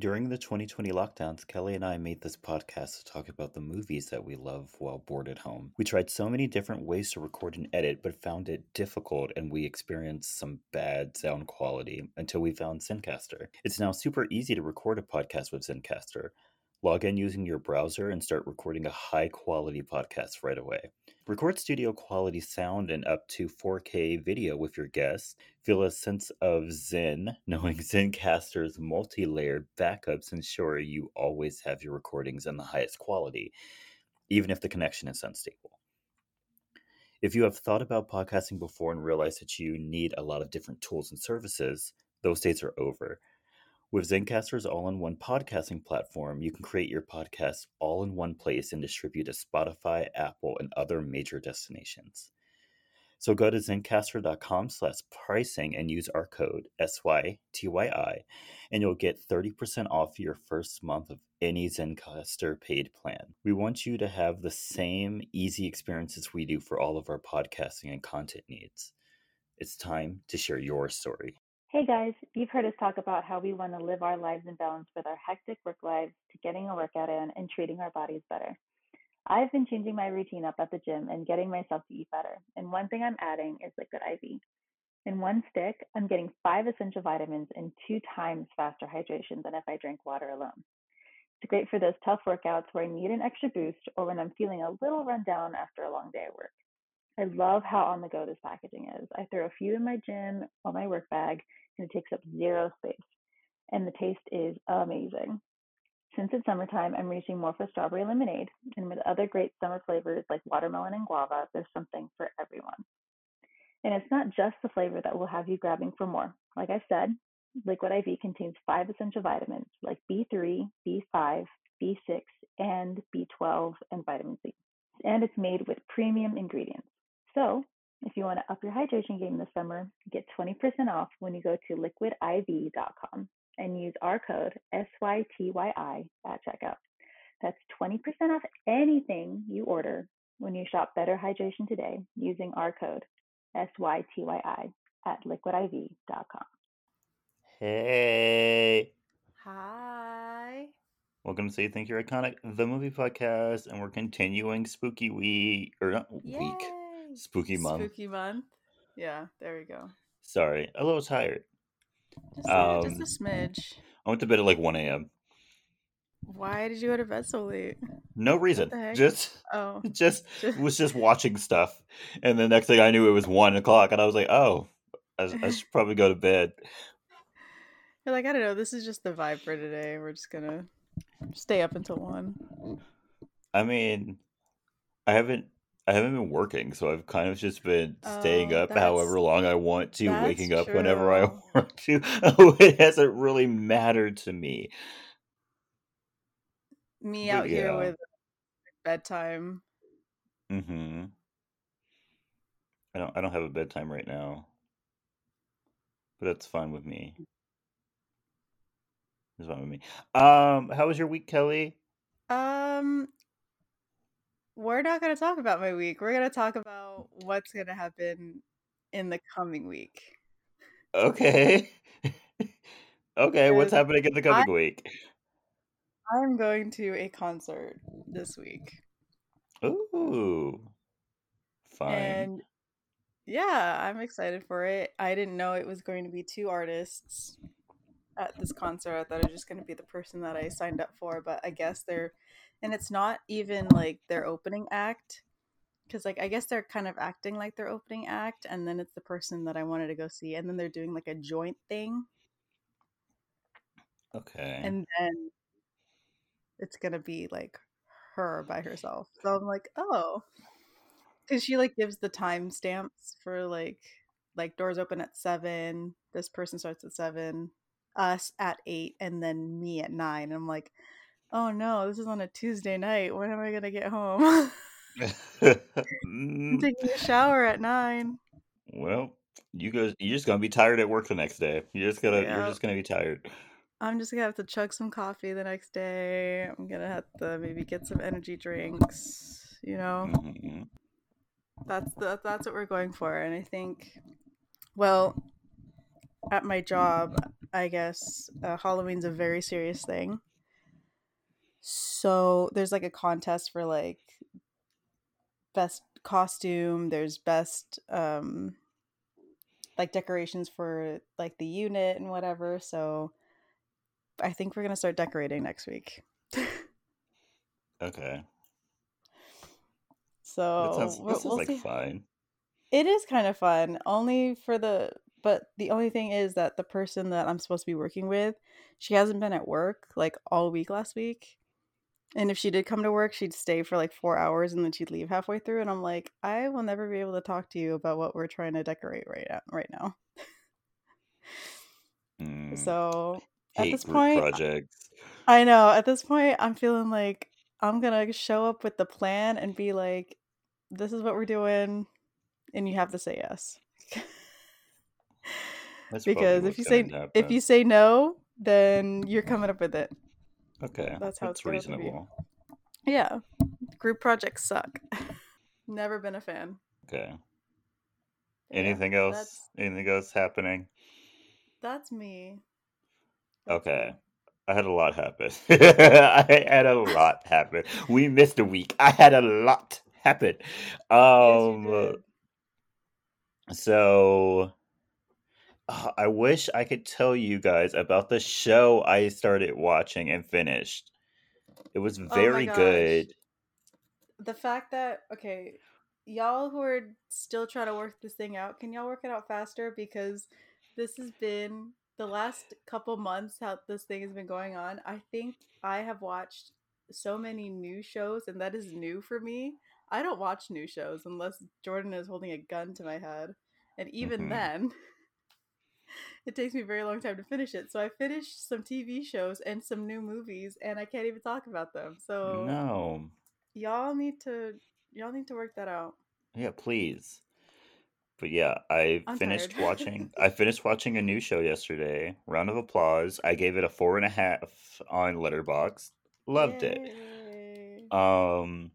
During the 2020 lockdowns, Kelley and I made this podcast to talk about the movies that we love while bored at home. We tried so many different ways to record and edit, but found it difficult and we experienced some bad sound quality until we found Zencastr. It's now super easy to record a podcast with Zencastr. Log in using your browser and start recording a high quality podcast right away. Record studio quality sound and up to 4K video with your guests. Feel a sense of zen knowing Zencastr's multi layered backups ensure you always have your recordings in the highest quality, even if the connection is unstable. If you have thought about podcasting before and realized that you need a lot of different tools and services, those days are over. With Zencastr's all in one podcasting platform, you can create your podcast all in one place and distribute to Spotify, Apple, and other major destinations. So go to zencastr.com slash pricing and use our code SYTYI, and you'll get 30% off your first month of any Zencastr paid plan. We want you to have the same easy experiences we do for all of our podcasting and content needs. It's time to share your story. Hey guys, you've heard us talk about how we want to live our lives in balance with our hectic work lives to getting a workout in and treating our bodies better. I've been changing my routine up at the gym and getting myself to eat better. And one thing I'm adding is Liquid IV. In one stick, I'm getting five essential vitamins and two times faster hydration than if I drank water alone. It's great for those tough workouts where I need an extra boost or when I'm feeling a little run down after a long day at work. I love how on the go this packaging is. I throw a few in my gym or my work bag, and it takes up zero space. And the taste is amazing. Since it's summertime, I'm reaching more for strawberry lemonade. And with other great summer flavors like watermelon and guava, there's something for everyone. And it's not just the flavor that will have you grabbing for more. Like I said, Liquid IV contains five essential vitamins like B3, B5, B6, and B12, and vitamin C. And it's made with premium ingredients. So, if you want to up your hydration game this summer, get 20% off when you go to liquidiv.com and use our code SYTYI at checkout. That's 20% off anything you order when you shop Better Hydration today using our code SYTYI at liquidiv.com. Hey. Hi. Welcome to So You Think You're Iconic, the movie podcast, and we're continuing Spooky Week, or not Week, Yay. Spooky Month. Spooky month. Yeah, there we go. Sorry, a little tired. Just, a, just Um, a smidge. I went to bed at like 1 a.m. Why did you go to bed so late? No reason. Just, Oh, just just- was just watching stuff, and the next thing I knew, it was one o'clock, and I was like, "Oh, I, I should probably go to bed." you're like I don't know. This is just the vibe for today. We're just gonna stay up until one. I mean, I haven't, I haven't been working, so I've kind of just been staying Oh, up however long I want to, waking up whenever I want to. it hasn't really mattered to me. Me But out here with bedtime. hmm I don't, I don't have a bedtime right now, but that's fine with me. It's fine with me. Um, how was your week, Kelley? Um, we're not gonna talk about my week. We're gonna talk about what's gonna happen in the coming week. Okay. okay, what's happening in the coming week? I'm going to a concert this week. Ooh. Fine. And yeah, I'm excited for it. I didn't know it was going to be two artists at this concert. I thought it was just going to be the person that I signed up for, but I guess they're and it's not even like their opening act cuz like I guess they're kind of acting like their opening act and then it's the person that I wanted to go see and then they're doing like a joint thing Okay. and then it's going to be like her by herself. So I'm like, "Oh, because she like gives the time stamps for like like doors open at seven this person starts at seven us at eight and then me at nine and i'm like oh no this is on a tuesday night when am i gonna get home i'm taking a shower at nine well, you guys, you're just gonna be tired at work the next day. You're just gonna, you're just gonna be tired. i'm just gonna have to chug some coffee the next day i'm gonna have to maybe get some energy drinks you know Mhm. that's the, that's what we're going for and i think well at my job I guess uh, Halloween's a very serious thing. So there's like a contest for like best costume. There's best um like decorations for like the unit and whatever. So I think we're gonna start decorating next week. Okay. So That sounds, we'll, sounds we'll like see. fun. It is kind of fun, only for the but the only thing is that the person that I'm supposed to be working with, she hasn't been at work like all week last week. And if she did come to work, she'd stay for like four hours and then she'd leave halfway through. And I'm like, I will never be able to talk to you about what we're trying to decorate right now. Right now. Mm, So at this point, projects. I know at this point, I'm feeling like I'm gonna show up with the plan and be like, "This is what we're doing," and you have to say yes. Because if you say gonna if you say no, then you're coming up with it. Okay, That's how it's that's be. reasonable. Yeah, group projects suck. Never been a fan. Okay. Yeah, Anything else? that's Anything else happening? that's me. That's Okay. me. I had a lot happen. I had a lot happen. We missed a week. I had a lot happen. Yes, Um did. so uh, I wish I could tell you guys about the show I started watching and finished. It was Oh very gosh. good. The fact that okay, y'all who are still trying to work this thing out, can y'all work it out faster? Because this has been the last couple months how this thing has been going on. I think I have watched so many new shows, and that is new for me. I don't watch new shows unless Jordan is holding a gun to my head. And even hmm then, it takes me a very long time to finish it. So I finished some TV shows and some new movies, and I can't even talk about them. So No. y'all need to y'all need to work that out. Yeah, please. But yeah, I I'm finished tired. watching. I finished watching a new show yesterday. Round of applause. I gave it a four and a half on Letterboxd. Loved it. Um,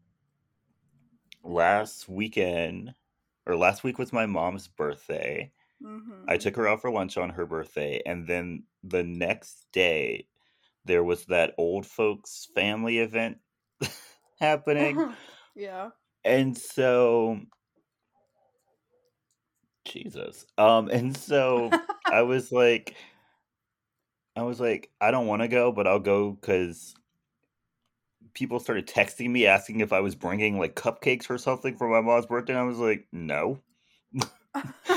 last weekend or last week was my mom's birthday. I Mm-hmm. took her out for lunch on her birthday, and then the next day there was that old folks family event happening, yeah. and so Jesus. Um, and so I was like, I was like, I don't want to go, but I'll go because people started texting me asking if I was bringing like cupcakes or something for my mom's birthday. And I was like, no.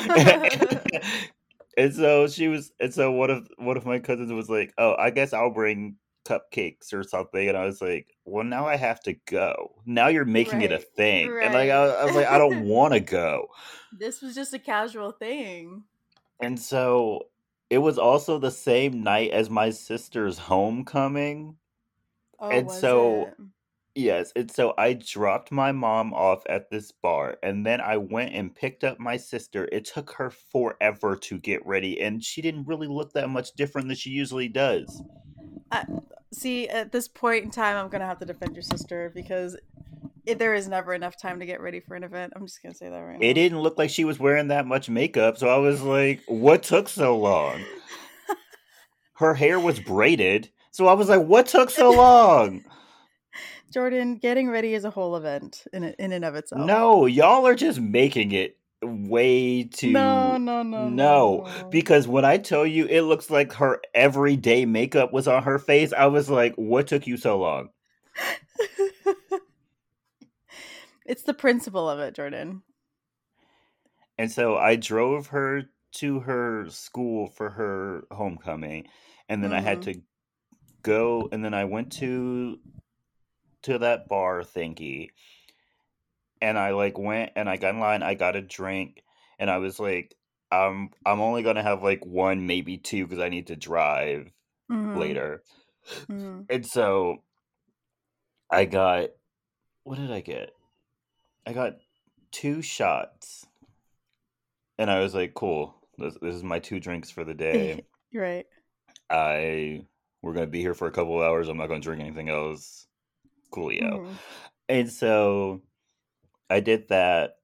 and so she was, and so one of one of my cousins was like, "Oh, I guess I'll bring cupcakes or something." And I was like, "Well, now I have to go. Now you're making it a right. thing." And like, I, I was like, "I don't want to go." this was just a casual thing. And so it was also the same night as my sister's homecoming. Oh, And so it? Yes, and so I dropped my mom off at this bar, and then I went and picked up my sister. It took her forever to get ready, and she didn't really look that much different than she usually does. I, see, at this point in time, I'm gonna have to defend your sister because it, there is never enough time to get ready for an event. I'm just gonna say that right It now. didn't look like she was wearing that much makeup, so I was like, what took so long? Her hair was braided, so I was like, what took so long? Jordan, getting ready is a whole event in in and of itself. No, y'all are just making it way too no, no, no, no no. because when I tell you it looks like her everyday makeup was on her face, I was like, what took you so long? it's the principle of it, Jordan. And so I drove her to her school for her homecoming, and then I had hmm to go and then I went to to that bar thingy and I like went and I got in line, I got a drink, and I was like, um, I'm only gonna have like one, maybe two, because I need to drive hmm later. hmm And so I got what did I get? I got two shots, and I was like, cool. This, this is my two drinks for the day. Right. I we're gonna be here for a couple of hours. I'm not gonna drink anything else. Coolio. hmm And so I did that.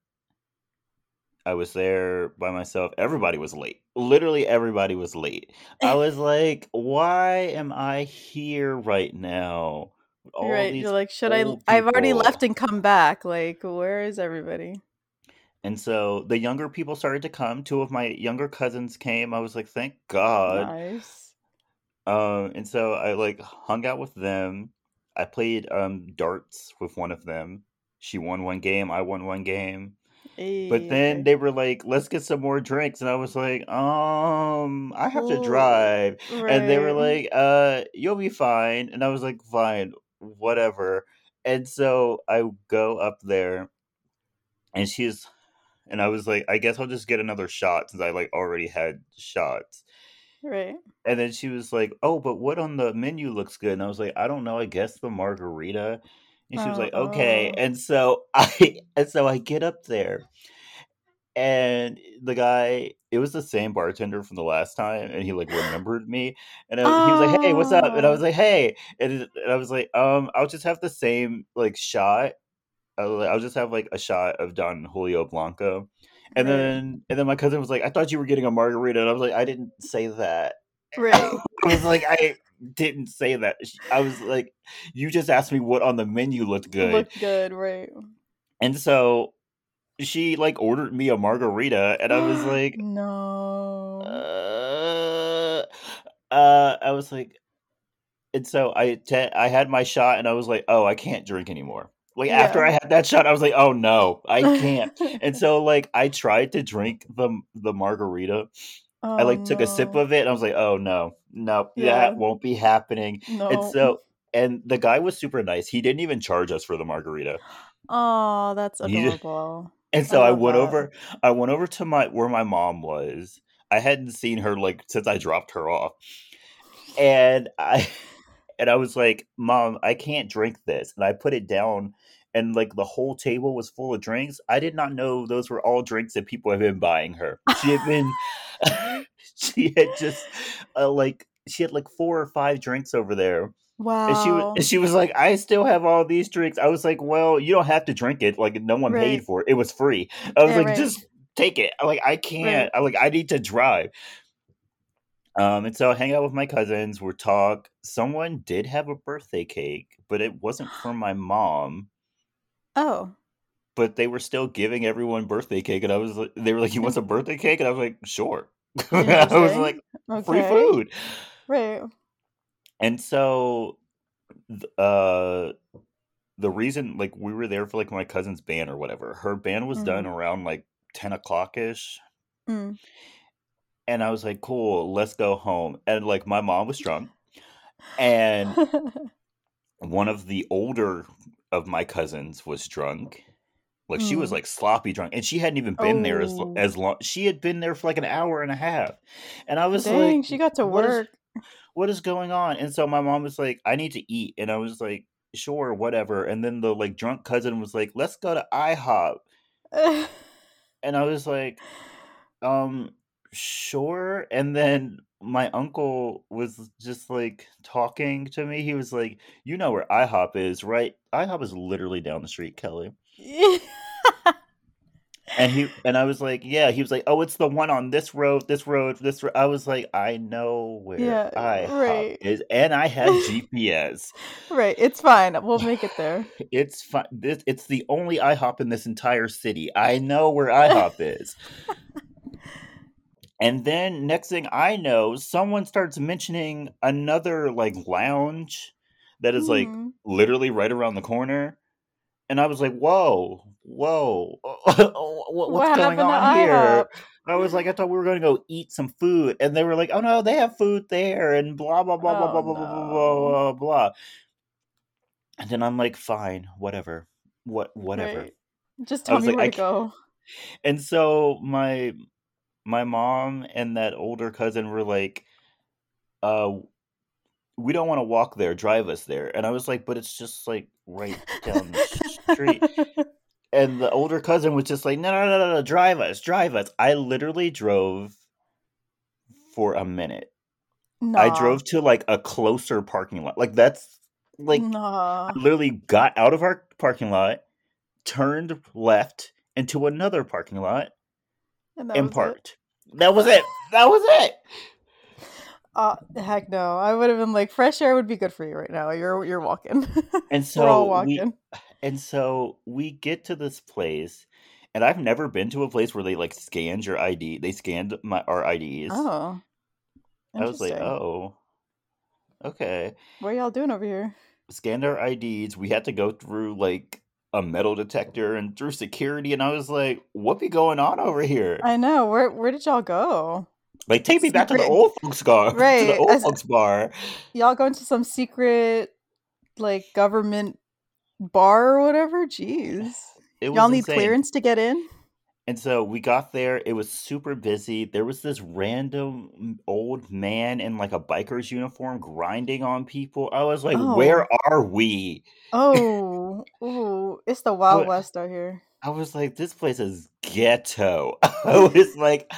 I was there by myself. Everybody was late. Literally everybody was late. I was like, why am I here right now? All right. You're like, should I? I've already left and come back. Like, where is everybody? And so the younger people started to come. Two of my younger cousins came. I was like, thank God. Nice. Um, and so I like hung out with them. I played um darts with one of them. She won one game. I won one game. Hey, but then they were like, "Let's get some more drinks," and I was like, "Um, I have Ooh, to drive," right. and they were like, "Uh, you'll be fine," and I was like, "Fine, whatever." And so I go up there, and she's, and I was like, "I guess I'll just get another shot since I like already had shots." Right. And then she was like, "Oh, but what on the menu looks good?" And I was like, "I don't know. I guess the margarita." And she was like, "Okay." Oh. And so I and so I get up there, and the guy, it was the same bartender from the last time, and he like remembered me, and I, he was like, "Hey, what's up?" And I was Oh. like, "Hey," and, and I was like, "Um, I'll just have the same like shot. I'll, I'll just have like a shot of Don Julio Blanco." And Right. then and then my cousin was like, "I thought you were getting a margarita," and I was like, "I didn't say that." Right. I was like, I didn't say that. I was like, you just asked me what on the menu looked good. Look good, right? And so she like ordered me a margarita and I was like, no. uh, uh I was like and so I te- I had my shot and I was like, "Oh, I can't drink anymore." Like after I had that shot, I was like, "Oh no, I can't." and so like I tried to drink the the margarita. I oh like took a sip of it and I was like, "Oh no. No, Yeah. that won't be happening." And so and the guy was super nice. He didn't even charge us for the margarita. Oh, that's adorable. and so I love went that. over I went over to my where my mom was. I hadn't seen her like since I dropped her off. And I and I was like, "Mom, I can't drink this." And I put it down and like the whole table was full of drinks. I did not know those were all drinks that people had been buying her. She had been she had just uh, like she had like four or five drinks over there. And she was Wow. and she was like, I still have all these drinks. I was like, Well, you don't have to drink it. Like no one paid for it. It was free. I was Yeah, like, right. just take it. I'm like, I can't. I like I need to drive. Um, and so I hang out with my cousins, we're talk. Someone did have a birthday cake, but it wasn't for my mom. Oh. But they were still giving everyone birthday cake, and I was like, they were like, "You want some birthday cake?" And I was like, "Sure." I was like, Interesting. "Free food." Right. And so, uh, the reason like we were there for like my cousin's band or whatever. Her band was done Mm. around like ten o'clock ish, Mm. And I was like, "Cool, let's go home." And like my mom was drunk, and one of the older of my cousins was drunk. Like she was Mm. like sloppy drunk, and she hadn't even been there as Oh. as long. She had been there for like an hour and a half, and I was Dang, like, she got to "What is work. what is going on?" And so my mom was like, "I need to eat," and I was like, "Sure, whatever." And then the like drunk cousin was like, "Let's go to IHOP," and I was like, um, sure. And then my uncle was just like talking to me. He was like, "You know where IHOP is, right? IHOP is literally down the street, Kelley." And he and I was like, "Yeah." He was like, "Oh, it's the one on this road, this road, this." Road. I was like, "I know where yeah, IHOP right. is, and I have GPS. right. It's fine. We'll make it there. It's fine. This, it's the only IHOP in this entire city. I know where IHOP is." And then next thing I know, someone starts mentioning another like lounge that is like Mm. literally right around the corner. And I was like, whoa, whoa, what, What what's going on here? IHOP? I was like, I thought we were going to go eat some food. And they were like, oh no, they have food there and blah, blah, blah, blah, Oh blah, blah, blah, blah, blah, blah. And then I'm like, fine, whatever. What, whatever. Right. Just tell me like, where I to go. And so my my mom and that older cousin were like, uh, we don't want to walk there, drive us there. And I was like, but it's just like right down the street. And the older cousin was just like, no, no, no, no, no, drive us, drive us. I literally drove for a minute. I drove to like a closer parking lot. Like that's like Nah. I literally got out of our parking lot, turned left into another parking lot, And that and was it? That was it. That was it. Uh, heck no. I would have been like, fresh air would be good for you right now. You're you're walking. And We're all so we and so we get to this place and I've never been to a place where they like scanned your ID. They scanned my our IDs. Oh, I was like, "Oh. Okay." What are y'all doing over here? Scanned our IDs. We had to go through like a metal detector and through security and I was like, "What be going on over here?" I know. Where where did y'all go? Like take me back to the old folks bar. To the old as- folks bar. Y'all going to some secret like government bar or whatever? Jeez. Y'all need insane. clearance to get in? And so we got there. It was super busy. There was this random mm, old man in like a biker's uniform grinding on people. I was like, Oh. "Where are we?" Oh, ooh, it's the Wild What- West out here. I was like, "This place is ghetto." I was like,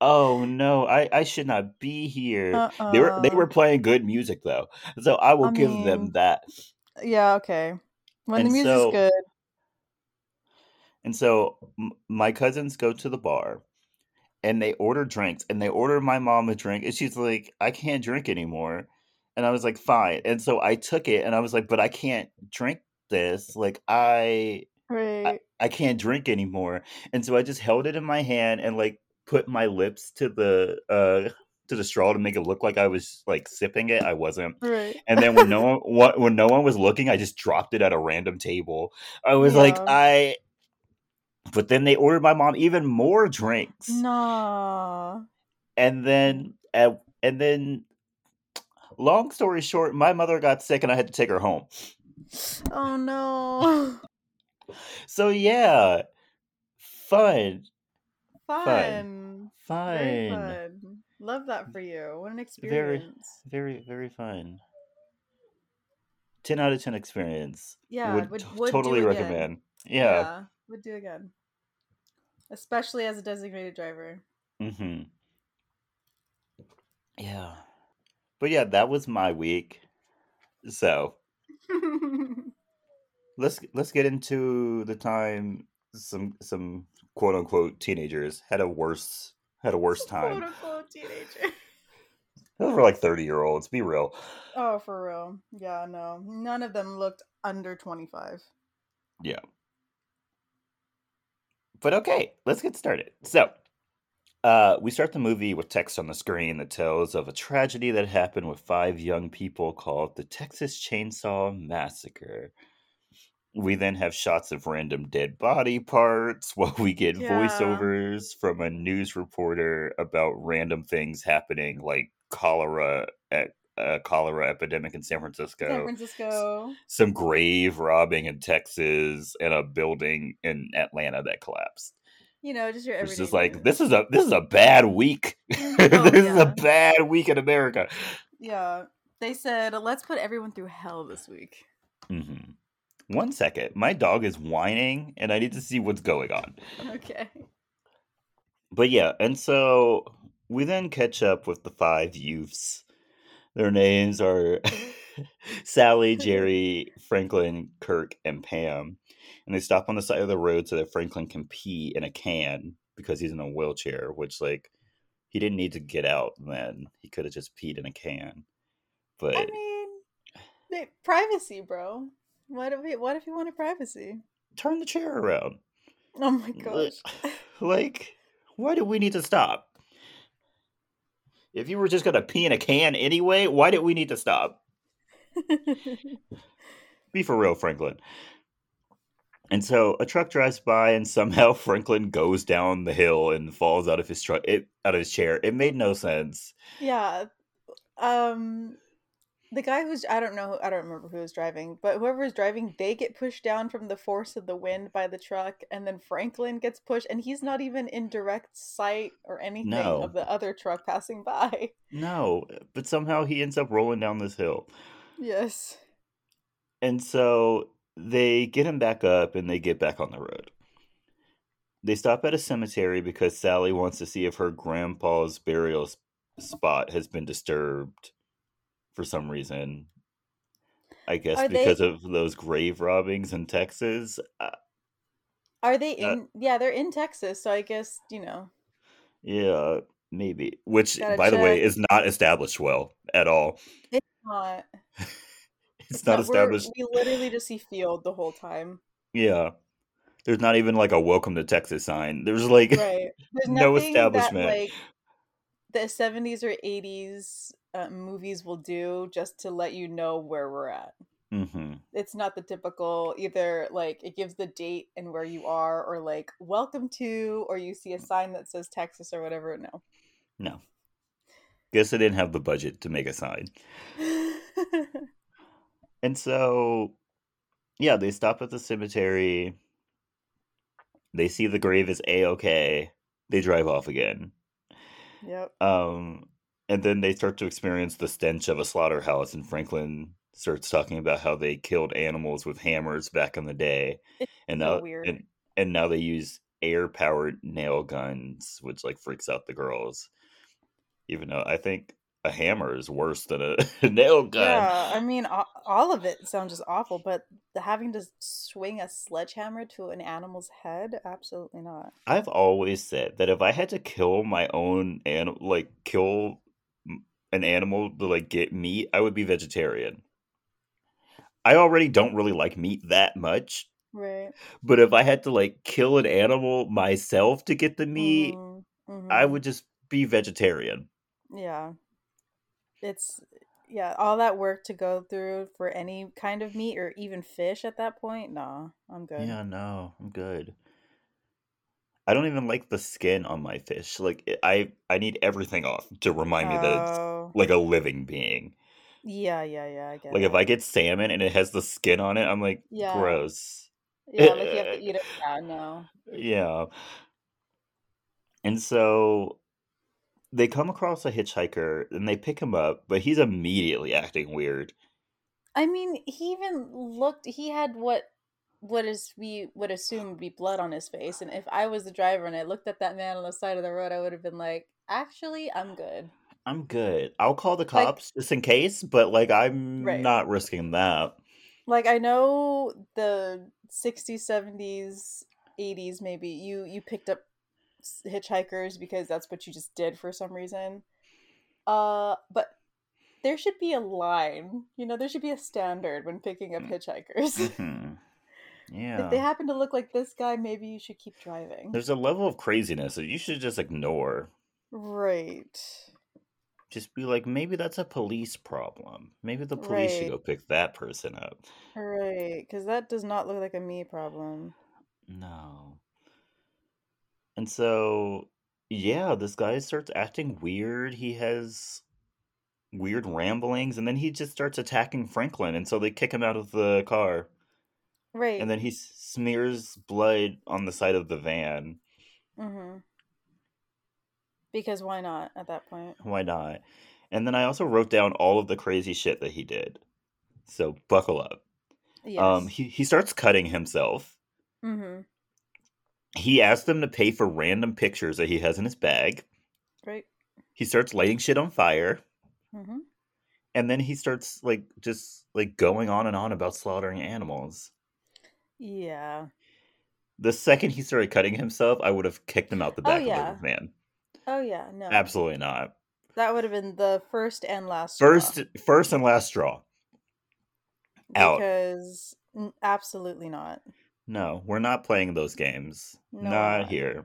"Oh no, I I should not be here." They were they Uh-uh. were playing good music though, so I will I give them that. Yeah, okay. When And the music's so- good. And so m- my cousins go to the bar and they order drinks and they order my mom a drink and she's like, I can't drink anymore. And I was like, fine. And so I took it and I was like, but I can't drink this. Like I Right. I can't drink anymore. And so I just held it in my hand and like put my lips to the uh to the straw to make it look like I was like sipping it. I wasn't. Right. And then when no one when no one was looking, I just dropped it at a random table. I was like, I. But then they ordered my mom even more drinks, No. and then uh, and then, long story short, my mother got sick, and I had to take her home. Oh no. So yeah, fun, Fun. fun, Very fun. Love that for you. What an experience. very very very fun. Ten out of ten experience. Yeah, would, would, would totally recommend. Yeah. Would do again. Especially as a designated driver. Mm-hmm. Yeah. But yeah, that was my week. So let's let's get into the time some some quote unquote teenagers had a worse had a worse Quote time. unquote teenager. Those were like thirty year olds. Be real. Oh, for real. Yeah, no. None of them looked under 25. Yeah. But okay, let's get started. So, uh, we start the movie with text on the screen that tells of a tragedy that happened with five young people called the Texas Chainsaw Massacre. We then have shots of random dead body parts while we get Yeah. voiceovers from a news reporter about random things happening like cholera at a cholera epidemic in San Francisco San Francisco. some grave robbing in Texas and a building in Atlanta that collapsed. You know, just your It's just like this is a this is a bad week. Oh, this is a bad week in America. Yeah. They said, let's put everyone through hell this week. hmm One second, my dog is whining, and I need to see what's going on. Okay. But yeah, and so we then catch up with the five youths. Their names are Sally, Jerry, Franklin, Kirk, and Pam. And they stop on the side of the road so that Franklin can pee in a can because he's in a wheelchair, which, like, he didn't need to get out then. He could have just peed in a can. But I mean, privacy, bro. What if he, what if you wanted privacy? turn the chair around. Oh my gosh. Like, why do we need to stop? If you were just gonna pee in a can anyway, why did we need to stop? Be for real, Franklin. And so a truck drives by, and somehow Franklin goes down the hill and falls out of his truck, it, out of his chair. It made no sense. yeah. Um the guy who's I don't know I don't remember who was driving, but whoever was driving, they get pushed down from the force of the wind by the truck, and then Franklin gets pushed, and he's not even in direct sight or anything No. of the other truck passing by. No, eh, but somehow he ends up rolling down this hill. Yes. And so they get him back up and they get back on the road. They stop at a cemetery because Sally wants to see if her grandpa's burial spot has been disturbed for some reason. I guess Are they- because of those grave robbings in Texas. Uh, Are they Uh, in? yeah, they're in Texas, so I guess you know Yeah, maybe. Which, Gotta by the way, is not established well at all. It's not. It's not But established. we literally just see field the whole time. Yeah. There's not even like a welcome to Texas sign. There's like Right. There's no establishment. that like the 70s or 80s uh, movies will do just to let you know where we're at. hmm It's not the typical either like it gives the date and where you are or like welcome to or you see a sign that says Texas or whatever. No. No. Guess they didn't have the budget to make a sign. And so, yeah, they stop at the cemetery. They see the grave is a okay. They drive off again. yep. Um, and then they start to experience the stench of a slaughterhouse. And Franklin starts talking about how they killed animals with hammers back in the day, It's and so now weird. and, and now they use air powered nail guns, which like freaks out the girls. Even though I think a hammer is worse than a nail gun. Yeah, I mean, all of it sounds just awful, but having to swing a sledgehammer to an animal's head, absolutely not. I've always said that if I had to kill my own animal, like kill an animal to like get meat, I would be vegetarian. I already don't really like meat that much, Right. but if I had to like kill an animal myself to get the meat, Mhm, I mhm. would just be vegetarian. Yeah. It's yeah, all that work to go through for any kind of meat or even fish at that point. Nah, I'm good. Yeah, no, I'm good. I don't even like the skin on my fish. Like eh, I, I need everything off to remind me that it's Oh, like a living being. yeah, yeah, yeah. I get Like if. I get salmon and it has the skin on it, I'm like, Yeah, gross. yeah. Like you have to eh, eat it. Yeah, no. Yeah. And so they come across a hitchhiker and they pick him up, but he's immediately acting weird. I mean, he even looked. He had what what is we would assume would be blood on his face, and if I was the driver and I looked at that man on the side of the road, I would have been like, "Actually, I'm good." I'm good. I'll call the Like, cops just in case, but like I'm right. not risking that. Like I know the 60s, 70s, 80s maybe you you picked up hitchhikers because that's what you just did for some reason. Uh but there should be a line. You know, there should be a standard when picking up hitchhikers. Hmm if they happen to look like this guy, maybe you should keep driving. There's a level of craziness that you should just ignore. Right. Just be like, maybe that's a police problem. Maybe the police should go pick that person up. Right, cuz that does not look like a me problem. No. And so, yeah, this guy starts acting weird. He has weird ramblings, and then he just starts attacking Franklin. And so they kick him out of the car. And then he smears blood on the side of the van. Mhm. Because why not at that point? Why not? And then I also wrote down all of the crazy shit that he did. So buckle up. Yes. Um, he, he starts cutting himself. Mm-hmm. He asks them to pay for random pictures that he has in his bag. Right. He starts lighting shit on fire. Mm-hmm. and then he starts like just like going on and on about slaughtering animals. Yeah. The second he started cutting himself, I would have kicked him out the Oh back of yeah. the van. Oh yeah, no. Absolutely not. That would have been the first and last straw. First, first and last straw. Out. Because absolutely not. No, we're not playing those games. No, not not. here.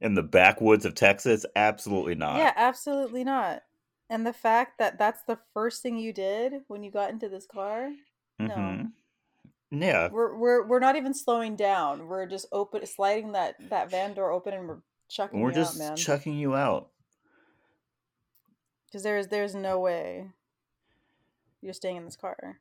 In the backwoods of Texas, absolutely not. Yeah, absolutely not. And the fact that that's the first thing you did when you got into this car? No. Mm-hmm. Yeah. We're we're we're not even slowing down. We're just open sliding that that van door open and we're chucking We're you just out, man. chucking you out. Because there's there's uh, no way you're staying in this car.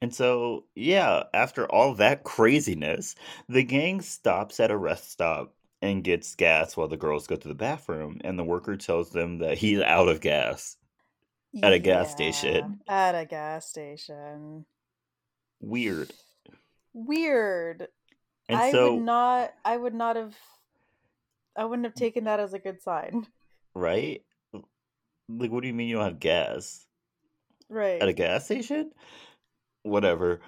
And so, yeah, after all that craziness, the gang stops at a rest stop and gets gas while the girls go to the bathroom. And the worker tells them that he's out of gas at a gas station. At a gas station. Weird. Weird. And I so, would not I would not have I wouldn't have taken that as a good sign. right? Like, what do you mean you don't have gas? Right. At a gas station? Whatever.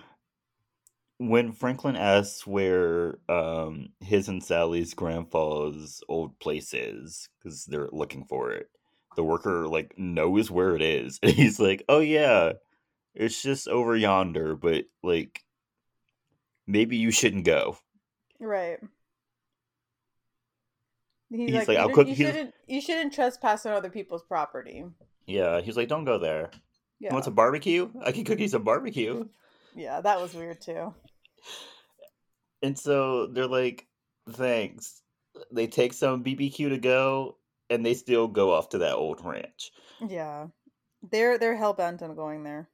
when Franklin asks where um, his and Sally's grandpa's old place is, because they're looking for it, the worker like knows where it is, and he's like, "Oh yeah, it's just over yonder, but like maybe you shouldn't go." Right. He's, He's like, like, you, "I'll cook- you shouldn't you shouldn't trespass on other people's property. Yeah, he's like, "Don't go there. Yeah. You want some barbecue? I can cook you some barbecue." Yeah, that was weird too. And so they're like, "Thanks." They take some BBQ to go, and they still go off to that old ranch. Yeah. They're they're hell bent on going there.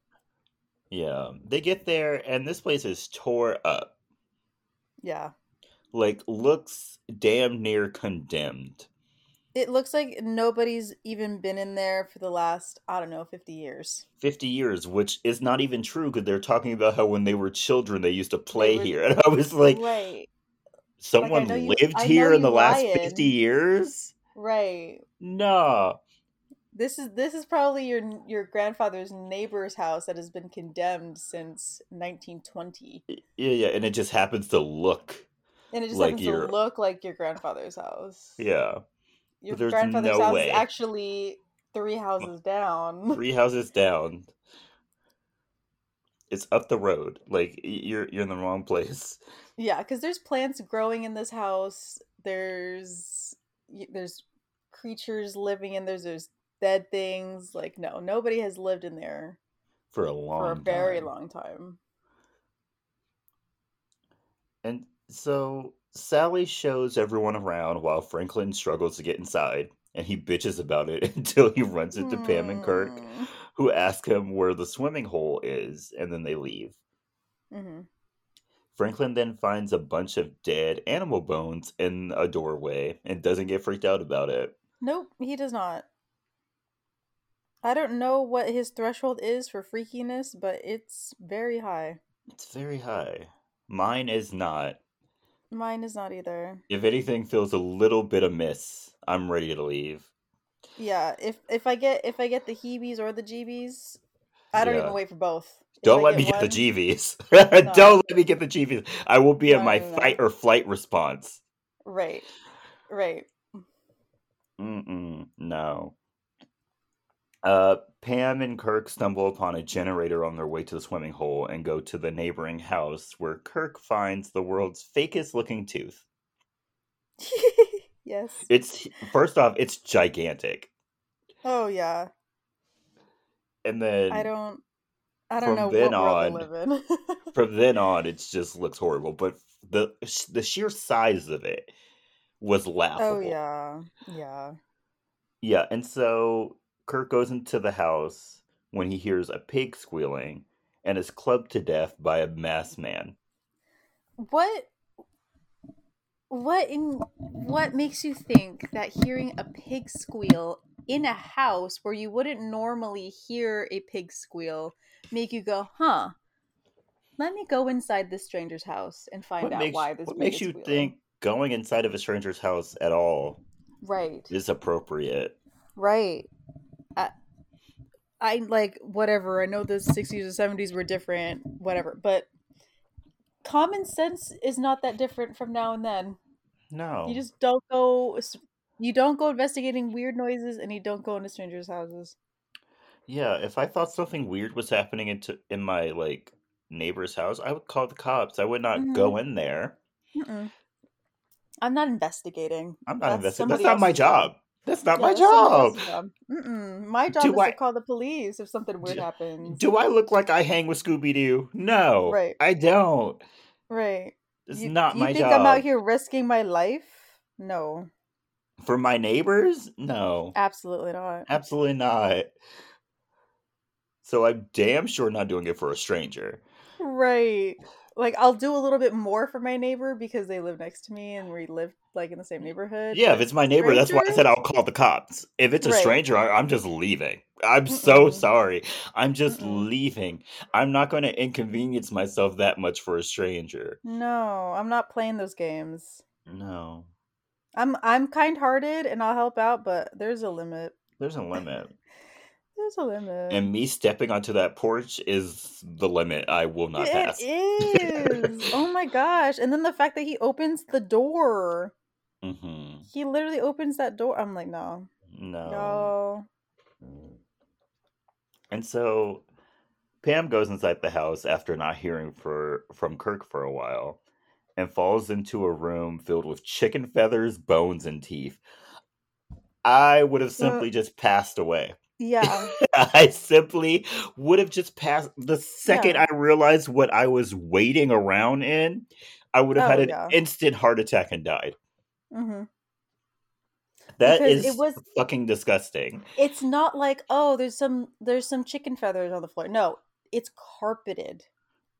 Yeah, they get there, and this place is tore up. Yeah. Like, looks damn near condemned. It looks like nobody's even been in there for the last, I don't know, 50 years. 50 years, which is not even true because they're talking about how when they were children they used to play were- here. And I was like, right. someone you- lived know here in you the last lying. 50 years? Right. Nah. This is this is probably your your grandfather's neighbor's house that has been condemned since 1920. Yeah, yeah, and it just happens to look. And it just Like happens your- to look like your grandfather's house. Yeah. Your grandfather's no house way. is actually three houses down. Three houses down. It's up the road. Like you're you're in the wrong place. Yeah, because there's plants growing in this house. There's there's creatures living in there's there's dead things. Like no, nobody has lived in there For a long for a very time. long time. And so Sally shows everyone around while Franklin struggles to get inside, and he bitches about it until he runs into Pam and Kirk, Mm. who ask him where the swimming hole is, and then they leave. Mhm. Franklin then finds a bunch of dead animal bones in a doorway and doesn't get freaked out about it. Nope, he does not. I don't know what his threshold is for freakiness, but it's very high. It's very high. Mine is not. Mine is not either. If anything feels a little bit amiss, I'm ready to leave. Yeah, if if I get if I get the heebies or the jeebies, I don't Yeah. even wait for both. If Don't I let me get the one- GVs. No. Don't let me get the GVs. I will be in my no, no. fight or flight response. Right, right. Mm-mm, no. Uh, Pam and Kirk stumble upon a generator on their way to the swimming hole and go to the neighboring house where Kirk finds the world's fakest looking tooth. yes. It's first off, it's gigantic, Oh yeah. and then I don't. I don't know then what on- to live in. from then on, it just looks horrible. But the the sheer size of it was laughable. oh yeah, yeah. Yeah, and so Kirk goes into the house when he hears a pig squealing and is clubbed to death by a masked man. What? What in what makes you think that hearing a pig squeal in a house where you wouldn't normally hear a pig squeal make you go, huh? Let me go inside this stranger's house and find What out makes, why this what makes you squealing. think going inside of a stranger's house at all Right. is appropriate? Right. I, I like whatever. I know the 60s or 70s were different, whatever, but common sense is not that different from now and then. No. You just don't go you don't go investigating weird noises and you don't go into strangers' houses. Yeah, if I thought something weird was happening into in my like neighbor's house, I would call the cops. I would not Mm-hmm. go in there. Mm-mm. I'm not investigating. I'm not investigating. That's not my job. That's not Yeah, my job. My job Do is I- to call the police if something weird Do- happens. Do I look like I hang with Scooby Doo? No. Right. I don't. right. It's you, not you my think job. I'm out here risking my life? No, For my neighbors? No. absolutely not. Absolutely not. So I'm damn sure not doing it for a stranger. Right. Like I'll do a little bit more for my neighbor because they live next to me and we live like in the same neighborhood. Yeah, if it's my neighbor, that's why I said? I'll call the cops. If it's a Right. stranger, I, I'm just leaving. I'm so Mm-mm. sorry. I'm just Mm-mm. leaving. I'm not going to inconvenience myself that much for a stranger. No, I'm not playing those games. No, I'm I'm kind-hearted and I'll help out, but there's a limit. there's a limit. There's a limit. And me stepping onto that porch is the limit. I will not it pass. is. oh my gosh. And then the fact that he opens the door. hmm He literally opens that door. I'm like, no. No. No. And so Pam goes inside the house after not hearing for from Kirk for a while and falls into a room filled with chicken feathers, bones, and teeth. I would have simply just passed away. Yeah. I simply would have just passed the second Yeah. I realized what I was waiting around in. I would have Oh, had an yeah. instant heart attack and died. hmm That Because is it was- fucking disgusting. It's not like, oh, there's some there's some chicken feathers on the floor. No, it's carpeted.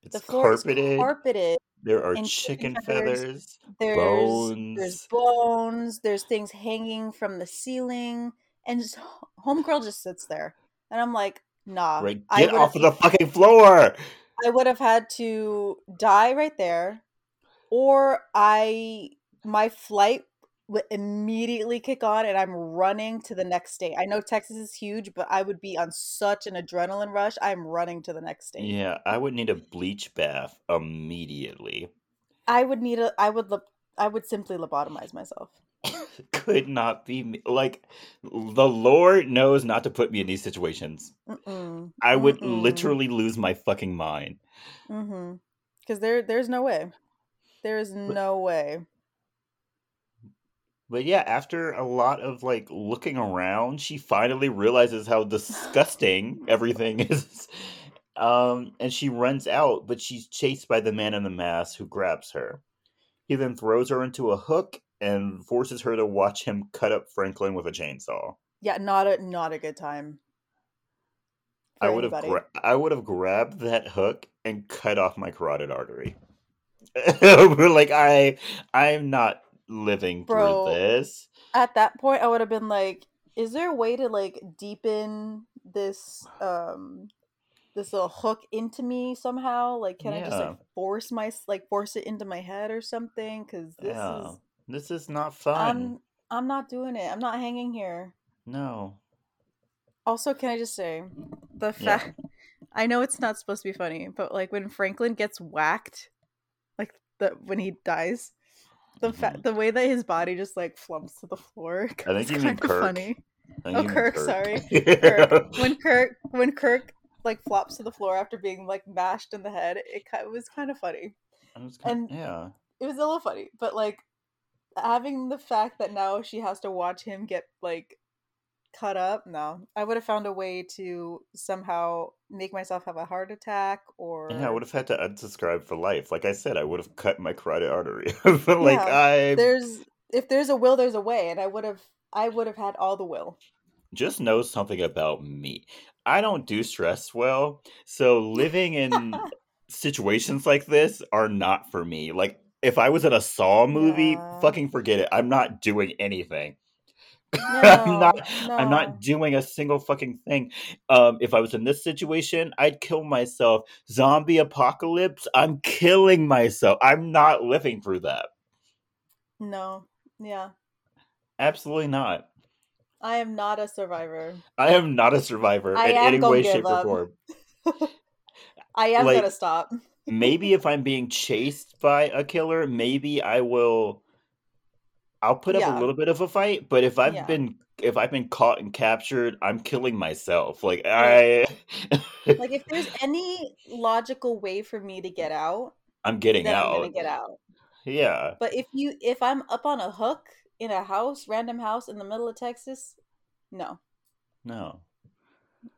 It's the floor carpeted. carpeted. there are chicken chicken feathers, feathers, There's bones. there's bones. There's things hanging from the ceiling, and just homegirl just sits there, and I'm like, nah. Right, get off of the fucking floor. I would have had to die right there, or I my flight would immediately kick on, and I'm running to the next state. I know Texas is huge, but I would be on such an adrenaline rush. I'm running to the next state. Yeah, I would need a bleach bath immediately. I would need a. I would. lop- I would simply lobotomize myself. Could not be me. Like the Lord knows not to put me in these situations. Mm-mm. I would Mm-mm. literally lose my fucking mind. Mm-hmm. Because there, there's no way. There is no way. But yeah, after a lot of like looking around, she finally realizes how disgusting everything is. Um, and she runs out, but she's chased by the man in the mask who grabs her. He then throws her into a hook and forces her to watch him cut up Franklin with a chainsaw. Yeah, not a not a good time. I would have gra- I would have grabbed that hook and cut off my carotid artery. We're like I I'm not living Bro. through this. At that point, I would have been like, "Is there a way to like deepen this um this little hook into me somehow? Like, can I just like force my like force it into my head or something? Because this yeah. is This is not fun. I'm I'm not doing it. I'm not hanging here. No. Also, can I just say the Yeah. fact I know it's not supposed to be funny, but like when Franklin gets whacked, like the when he dies, the fa- Mhm. the way that his body just like flumps to the floor, I think you mean of Kirk. funny. Oh, mean Kirk, sorry. Kirk. When Kirk when Kirk like flops to the floor after being like mashed in the head, it, it was kind of funny. I was kind- and- yeah. It was a little funny, but like having the fact that now she has to watch him get like cut up no i would have found a way to somehow make myself have a heart attack or Yeah, I would have had to unsubscribe for life. Like I said, I would have cut my carotid artery. but like Yeah, I there's if there's a will there's a way and i would have i would have had all the will just know something about me. I don't do stress well. So living in situations like this are not for me. Like if I was in a Saw movie, Yeah. fucking forget it. I'm not doing anything. no, I'm not I'm not doing a single fucking thing. Um, if I was in this situation, I'd kill myself. Zombie apocalypse, I'm killing myself. I'm not living through that. no yeah Absolutely not. i am not a survivor I am not a survivor I in any way, shape, or form. i am Like- gonna stop Maybe if I'm being chased by a killer, maybe I will. I'll put up Yeah. a little bit of a fight, but if I've Yeah. been if I've been caught and captured, I'm killing myself. Like I, like if there's any logical way for me to get out I'm getting then i'm out. gonna get out Yeah, But if you if I'm up on a hook in a house, random house in the middle of Texas, no. no,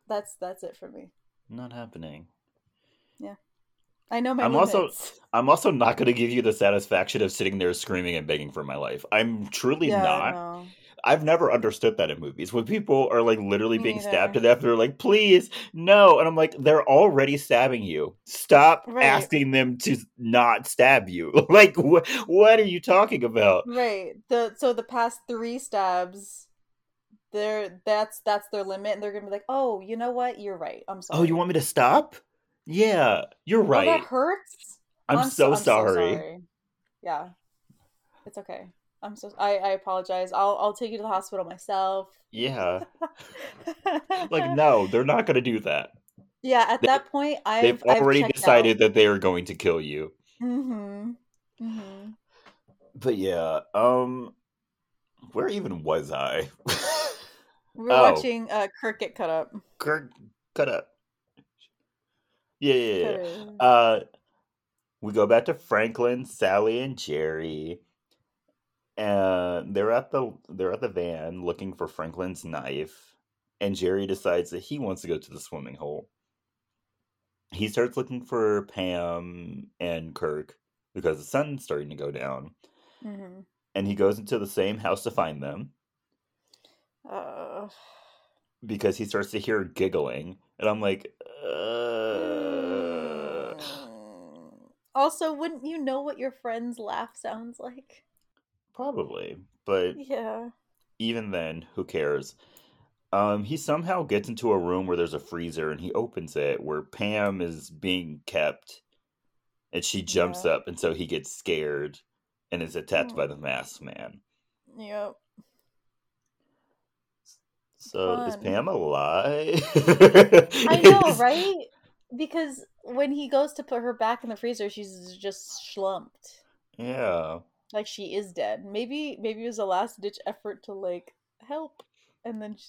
That's that's it for me. not happening. I know my I'm also- I'm also not going to give you the satisfaction of sitting there screaming and begging for my life. I'm truly yeah, not. no. I've never understood that in movies. When people are like literally Me being neither. stabbed to death, they're like, please, no. And I'm like, they're already stabbing you. Stop Right. asking them to not stab you. like, wh- what are you talking about? Right. The so the past three stabs, they're that's that's their limit, and they're gonna be like, oh, you know what? You're right. I'm sorry. Oh, you want me to stop? Yeah, you're Oh, right. that hurts. I'm, so, sorry. Yeah. It's okay. I'm so I, I apologize. I'll I'll take you to the hospital myself. Yeah. like no, they're not going to do that. Yeah, at They- that point, I've They've already decided that they are going to kill you. Mm-hmm. Mm-hmm. But yeah, um where even was I? We're Oh. watching uh, Kirk get cut up. Kirk cut up. Yeah, yeah, yeah. Uh we go back to Franklin, Sally, and Jerry. And they're at the they're at the van looking for Franklin's knife. And Jerry decides that he wants to go to the swimming hole. He starts looking for Pam and Kirk because the sun's starting to go down. Mhm. And he goes into the same house to find them Uh, because he starts to hear giggling. And I'm like, uh... Also, wouldn't you know what your friend's laugh sounds like? Probably. But Yeah. even then, who cares? Um, he somehow gets into a room where there's a freezer and he opens it where Pam is being kept and she jumps Yeah. up and so he gets scared and is attacked Mm. by the masked man. Yep. So is Fun. Pam alive? I know, right? Because when he goes to put her back in the freezer, she's just slumped. Yeah. Like she is dead. Maybe maybe it was a last ditch effort to like help, and then sh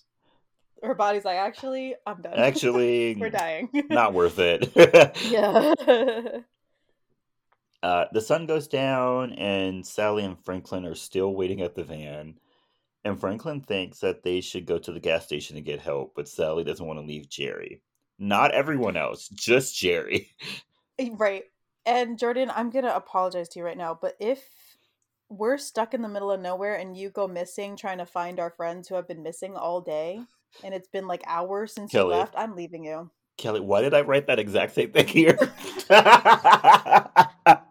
her body's like, actually, I'm done. Actually, we're dying. not worth it. yeah. Uh, the sun goes down, and Sally and Franklin are still waiting at the van. And Franklin thinks that they should go to the gas station to get help, but Sally doesn't want to leave Jerry. Not everyone else, just Jerry. Eh, right. And Jordan, I'm gonna apologize to you right now, but if we're stuck in the middle of nowhere and you go missing trying to find our friends who have been missing all day, and it's been like hours since Kelley. you left, I'm leaving you. Kelley, why did I write that exact same thing here?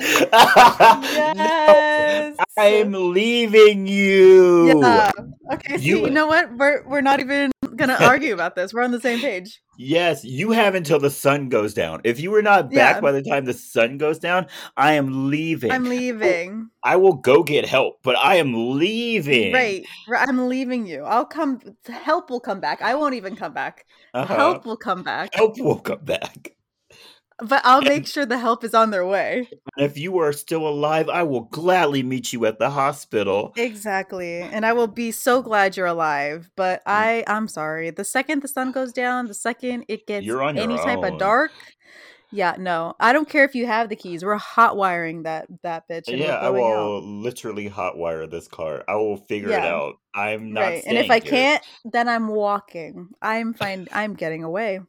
Yes. No, I'm leaving you. Yeah. Okay. So You- you, know what? We're we're not even gonna argue about this. We're on the same page. Yes, you have until the sun goes down. If you are not back Yeah. by the time the sun goes down, I am leaving. I'm leaving. I will go get help, but I am leaving. Right. Right, I'm leaving you. I'll come. Help will come back. I won't even come back. Uh-huh. Help will come back. Help will come back. But I'll make sure the help is on their way. If you are still alive, I will gladly meet you at the hospital. Exactly. And I will be so glad you're alive. But mm. I I'm sorry. The second the sun goes down, the second it gets any type own. of dark. Yeah, no. I don't care if you have the keys. We're hot wiring that that bitch. And yeah, I going out. will literally hotwire this car. I will figure it out. I'm not right. And if I here. can't, then I'm walking. I'm fine. I'm getting away.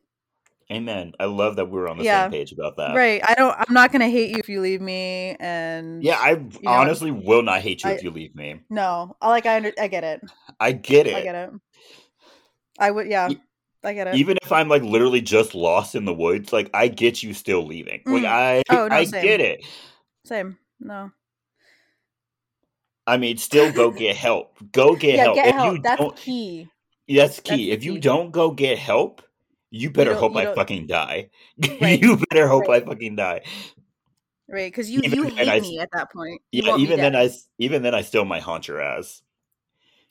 Amen. I love that we're on the Yeah. same page about that. right. I don't. I'm not gonna hate you if you leave me. And Yeah, I know, honestly will not hate you I- if you leave me. no. I like. I under, I get it. I get it. I get it. I would. Yeah. I get it. Even if I'm like literally just lost in the woods, like I get you still leaving. Like Mm. I Oh, no, I same. get it. Same. No. I mean, still go get help. Go get yeah. help. Get if help. you That's don't key. that's That's key. the if you don't go get help, you better don't- hope you I fucking die. Right. you better hope Right. I fucking die. Right. Because you Even you hate I me at that point. You Yeah, even then I even then I still might haunt your ass.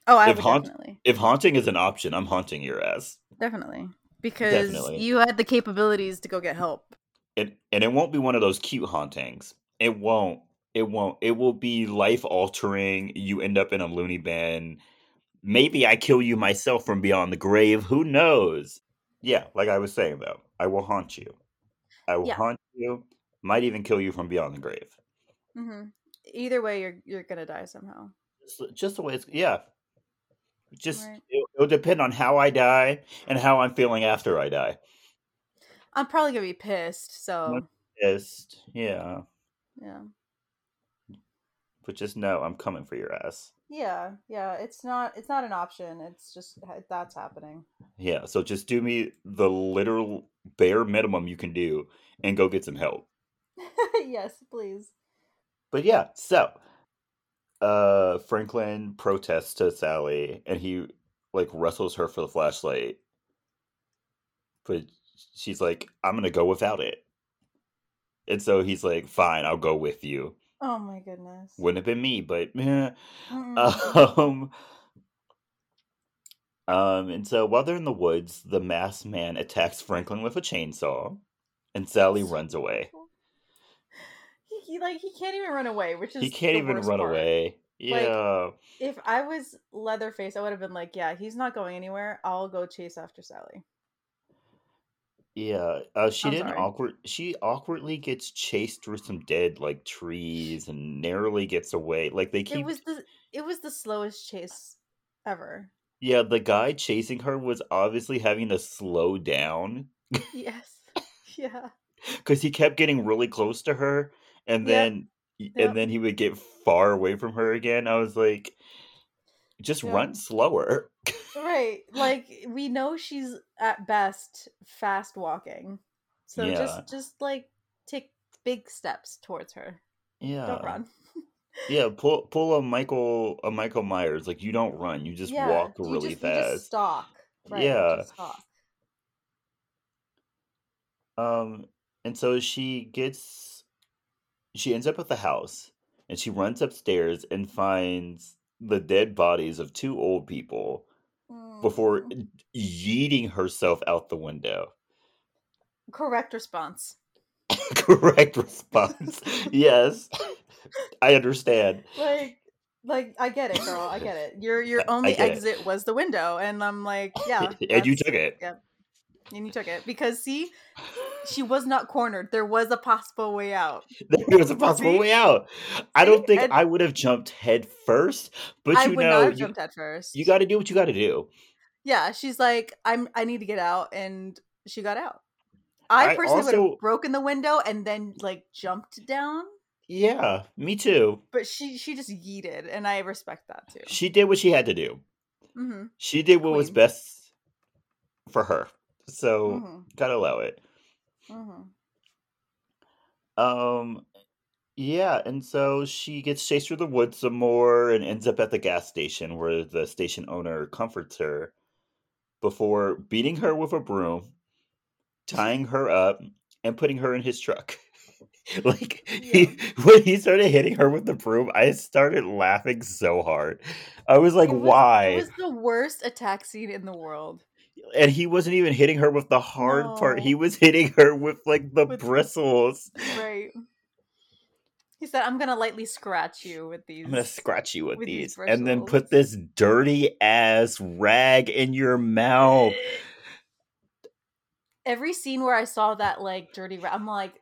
Oh, I if haunt- definitely. If haunting is an option, I'm haunting your ass. Definitely. Because Definitely. you had the capabilities to go get help. And and it won't be one of those cute hauntings. It won't. It won't. It will be life altering. You end up in a loony bin. Maybe I kill you myself from beyond the grave. Who knows? Yeah, like I was saying though, I will haunt you. I will Yeah. haunt you. Might even kill you from beyond the grave. hmm Either way, you're you're gonna die somehow. Just, just the way it's yeah. Just Right. it'll, it'll depend on how I die and how I'm feeling after I die. I'm probably gonna be pissed. So pissed, yeah, yeah, but just know I'm coming for your ass. Yeah, yeah. It's not it's not an option. It's just that's happening. Yeah, so just do me the literal bare minimum you can do and go get some help. yes, please. But yeah, so uh Franklin protests to Sally and he like wrestles her for the flashlight. But she's like, I'm gonna go without it. And so he's like, Fine, I'll go with you. Oh my goodness. Wouldn't have been me, but. Um, um, and so while they're in the woods, the masked man attacks Franklin with a chainsaw, and Sally runs away. He, he like he can't even run away, which is He can't even run part. away. Like, Yeah. If I was Leatherface, I would have been like, "Yeah, he's not going anywhere. I'll go chase after Sally." Yeah, uh, she I'm didn't sorry. awkward. She awkwardly gets chased through some dead like trees and narrowly gets away. Like they It keep. was the it was the slowest chase ever. Yeah, the guy chasing her was obviously having to slow down Yes. Yeah. because he kept getting really close to her, and Yep. then Yep. and then he would get far away from her again. I was like, just Yeah. run slower. Right. Like we know she's at best fast walking. So Yeah. just just like take big steps towards her. Yeah, Don't run. yeah. Pull pull a Michael a Michael Myers. Like you don't run, you just yeah. walk you really just, You just fast. stalk. Right. Yeah. just stalk. Um, and so she gets, she ends up at the house, and she runs upstairs and finds the dead bodies of two old people before Mm. yeeting herself out the window. Correct response. Correct response. yes, I understand. Like like I get it, girl. I get it. Your your only get it. exit was the window, and I'm like, yeah. and you took it. Yep. And you took it because see, she was not cornered. There was a possible way out. There was a possible See? way out. I don't think And- I would have jumped head first, but I you would know, you, jumped at first. you got to do what you got to do. yeah, she's like, I'm. I need to get out, and she got out. I I personally would have broken the window and then like jumped down, Yeah, me too. but she she just yeeted, and I respect that too. She did what she had to do. hmm She did what was best for her. So hmm gotta allow it. hmm Um yeah, and so she gets chased through the woods some more and ends up at the gas station where the station owner comforts her before beating her with a broom, tying her up, and putting her in his truck. like he when he started hitting her with the broom, I started laughing so hard. I was like, It was- why? It was the worst attack scene in the world. And he wasn't even hitting her with the hard part. He was hitting her with like the With- bristles. Right. He said, "I'm gonna lightly scratch you with these." I'm gonna scratch you with, with these these, and then put this dirty ass rag in your mouth. Every scene where I saw that like dirty, ra- I'm like,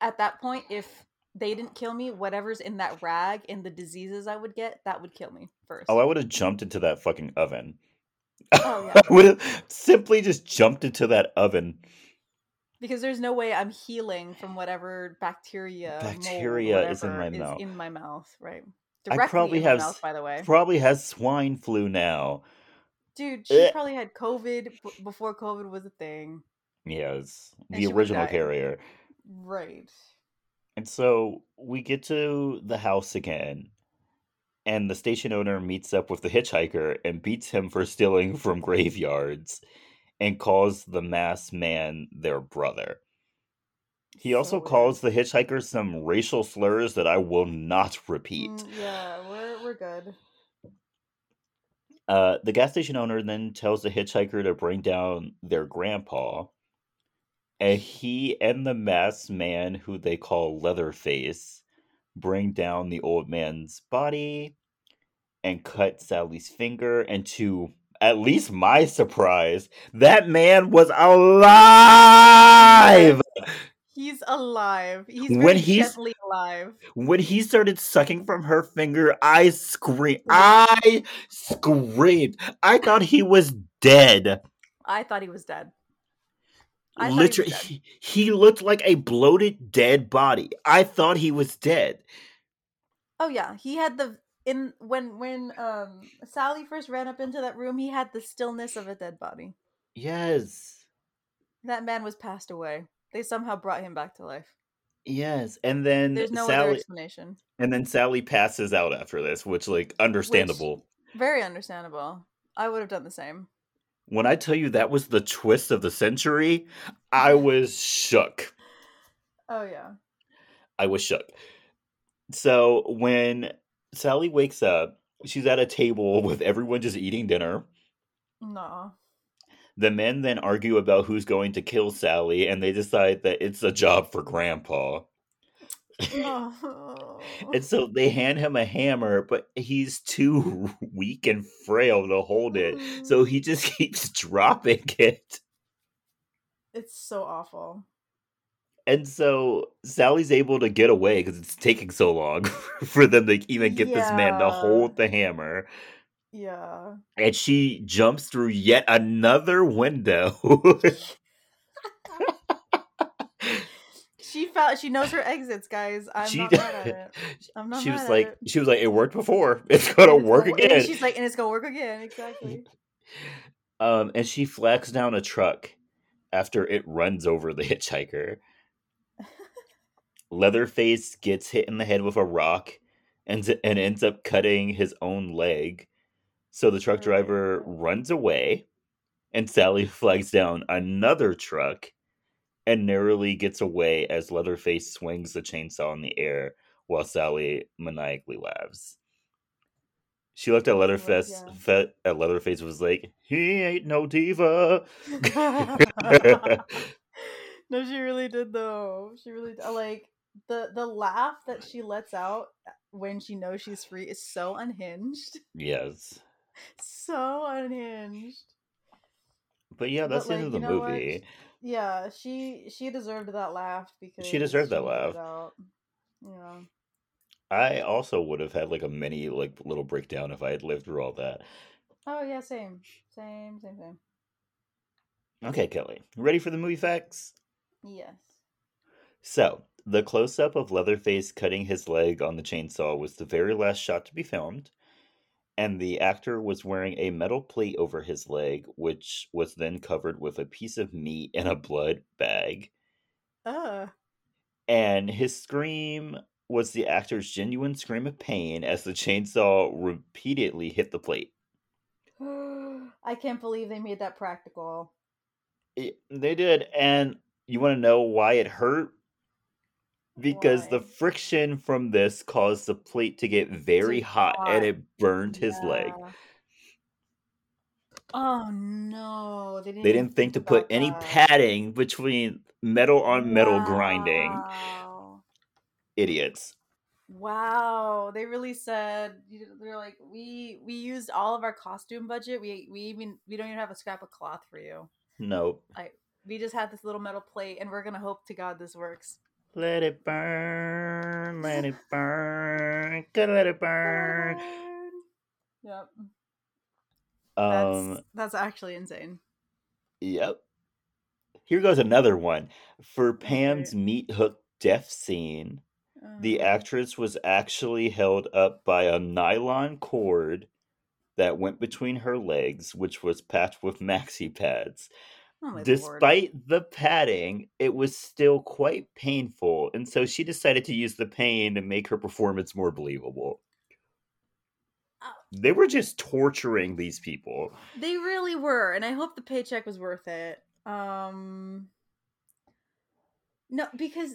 at that point, if they didn't kill me, whatever's in that rag and the diseases I would get, that would kill me oh, first. Oh, I would have jumped into that fucking oven. Oh, yeah. I would have simply just jumped into that oven. because there's no way I'm healing from whatever bacteria, Bacteria is in whatever my mouth. in my mouth, right? I probably in my have mouth, by the way. Probably has swine flu now. Dude, she Eh. probably had COVID b- before COVID was a thing. Yes, And the original carrier. Right. And so we get to the house again, and the station owner meets up with the hitchhiker and beats him for stealing from graveyards and calls the masked man their brother. He So also weird. calls the hitchhiker some racial slurs that I will not repeat. Mm, yeah, we're we're good. Uh, the gas station owner then tells the hitchhiker to bring down their grandpa, and he and the masked man, who they call Leatherface, bring down the old man's body and cut Sally's finger. And to at least my surprise, that man was alive. He's alive. He's When he's- alive. When he started sucking from her finger, I screamed. I screamed. I thought he was dead. I thought he was dead. I he Literally, he, he looked like a bloated dead body. I thought he was dead. Oh yeah, he had the in when when um Sally first ran up into that room, he had the stillness of a dead body. Yes, That man was passed away. They somehow brought him back to life. yes. And then There's no other explanation. and then Sally passes out after this, which like understandable. Very understandable. I would have done the same. When I tell you that was the twist of the century, I was shook. Oh yeah. I was shook. So when Sally wakes up, she's at a table with everyone just eating dinner. No. The men then argue about who's going to kill Sally, and they decide that it's a job for Grandpa. No. And so they hand him a hammer, but he's too weak and frail to hold it. So mm-hmm. he just keeps dropping it. It's so awful. And so Sally's able to get away because it's taking so long for them to even get this man to hold the hammer. Yeah. And she jumps through yet another window. She found she knows her exits, guys. I'm she not mad at it. I'm not she was at like it. she was like it worked before. It's gonna it's work gonna- again. She's like, and it's gonna work again. Exactly. Um, and she flags down a truck after it runs over the hitchhiker. Leatherface gets hit in the head with a rock and, and ends up cutting his own leg. So the truck driver runs away, and Sally flags down another truck and narrowly gets away as Leatherface swings the chainsaw in the air while Sally maniacally laughs. She looked at Leatherface yeah. fe- at Leatherface was like, "He ain't no diva." no, she really did though. She really like the the laugh that she lets out uh, when she knows she's free is so unhinged. yes, So unhinged. but yeah, that's But, the end of the know what? Yeah, she she deserved that laugh because she deserved that she laugh. Yeah. I also would have had like a mini like little breakdown if I had lived through all that. Oh yeah, same. Same, same, same. Okay, Kelley, ready for the movie facts? Yes. So, the close up of Leatherface cutting his leg on the chainsaw was the very last shot to be filmed, and the actor was wearing a metal plate over his leg, which was then covered with a piece of meat and a blood bag. Uh And his scream was the actor's genuine scream of pain as the chainsaw repeatedly hit the plate. I can't believe they made that practical. It- they did, and you want to know why it hurt? Because the friction from this caused the plate to get very hot, hot. and it burned his leg. Oh no, they didn't. They didn't think to put about any padding between metal on metal grinding. Idiots. Wow, they really said they're like we we used all of our costume budget. We we even we don't even have a scrap of cloth for you. Nope. I We just have this little metal plate, and we're gonna hope to God this works. Let it burn, let it burn, gotta let it burn. Yep, that's Um, that's actually insane. Yep. Here goes another one. For Pam's meat hook death scene, the Uh, actress was actually held up by a nylon cord that went between her legs, which was patched with maxi pads. Oh my lord. Despite the padding, it was still quite painful, and so she decided to use the pain to make her performance more believable. Oh. They were just torturing these people. They really were, and I hope the paycheck was worth it. Um No, because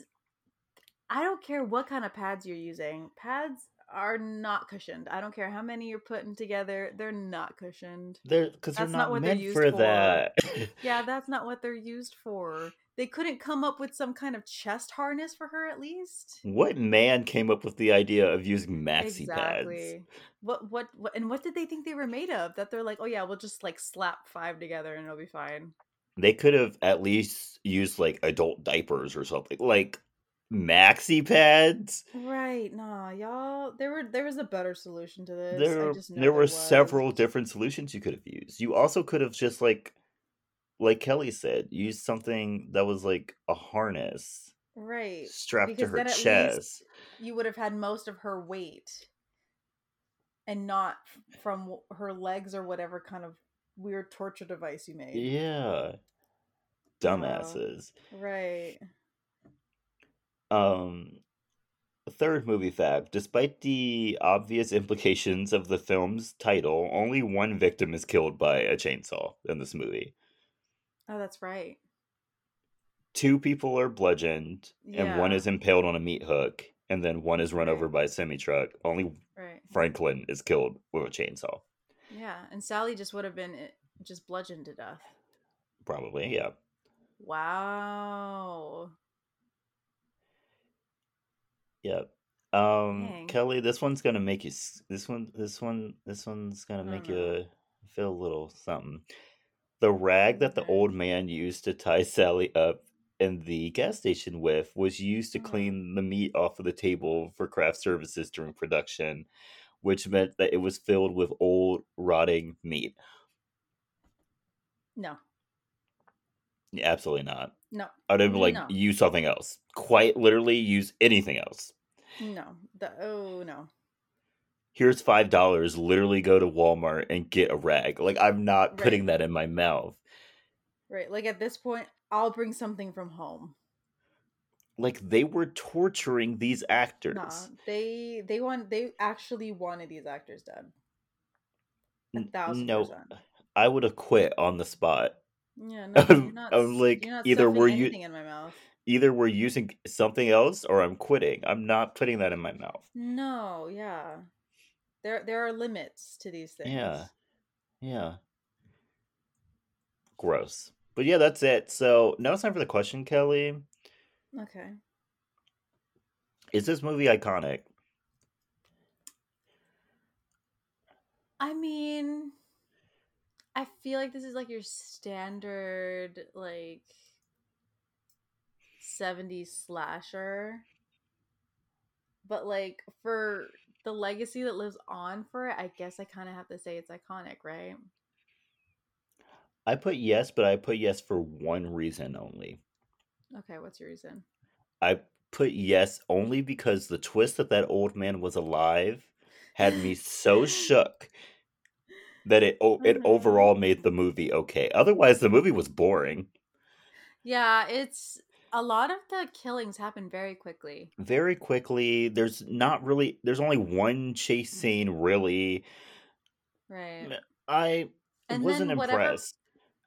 I don't care what kind of pads you're using. Pads are not cushioned. I don't care how many you're putting together, they're not cushioned. They're because they're That's not not, what they're meant used for for. that. Yeah, that's not what they're used for. They couldn't come up with some kind of chest harness for her at least. what man came up with the idea of using maxi pads? What, what what and what did they think they were made of? That they're like, "Oh yeah, we'll just like slap five together and it'll be fine." They could have at least used like adult diapers or something. Like maxi pads. Right, nah, y'all. There were there was a better solution to this. There, I just know there were was. several different solutions you could have used. You also could have just like, like Kelley said, used something that was like a harness right strapped to her chest. you would have had most of her weight, and not from her legs or whatever kind of weird torture device you made. Yeah, dumbasses. Right. Um, third movie fact: despite the obvious implications of the film's title, only one victim is killed by a chainsaw in this movie. Oh, that's right. Two people are bludgeoned, and one is impaled on a meat hook, and then one is run Right. over by a semi truck. Only Right. Franklin is killed with a chainsaw. Yeah, and Sally just would have been eh, just bludgeoned to death. Probably, yeah. Wow. Yep. Um, Dang. Kelley, this one's gonna make you. This one, this one, this one's gonna Oh, make no. you feel a little something. The rag that the old man used to tie Sally up in the gas station with was used to Mhm. clean the meat off of the table for craft services during production, which meant that it was filled with old rotting meat. No. Yeah, Absolutely not. No. I'd have been like, No. use something else. Quite literally, use anything else. No. The oh no. here's five dollars literally go to walmart and get a rag like i'm not putting Right. that in my mouth Right. Like at this point, I'll bring something from home. like they were torturing these actors Nah. They they want they actually wanted these actors dead. A thousand no percent. i would have quit on the spot Yeah, no, I'm- you're not, I'm like, you're not either stuffing we're u- anything in my mouth. either we're using something else or i'm quitting i'm not putting that in my mouth No, yeah. There there are limits to these things. Yeah. yeah gross but yeah that's it so now it's time for the question kelley Okay. is this movie iconic I mean, I feel like this is like your standard like 70s slasher. But like for the legacy that lives on for it, I guess I kind of have to say it's iconic, right? i put yes but i put yes for one reason only Okay, what's your reason? I put yes only because the twist that that old man was alive had me so shook that it o- it Mhm. overall made the movie okay. Otherwise, the movie was boring. Yeah, it's a lot of the killings happen very quickly. Very quickly, there's not really there's only one chase scene really. Right. I And wasn't then whatever impressed.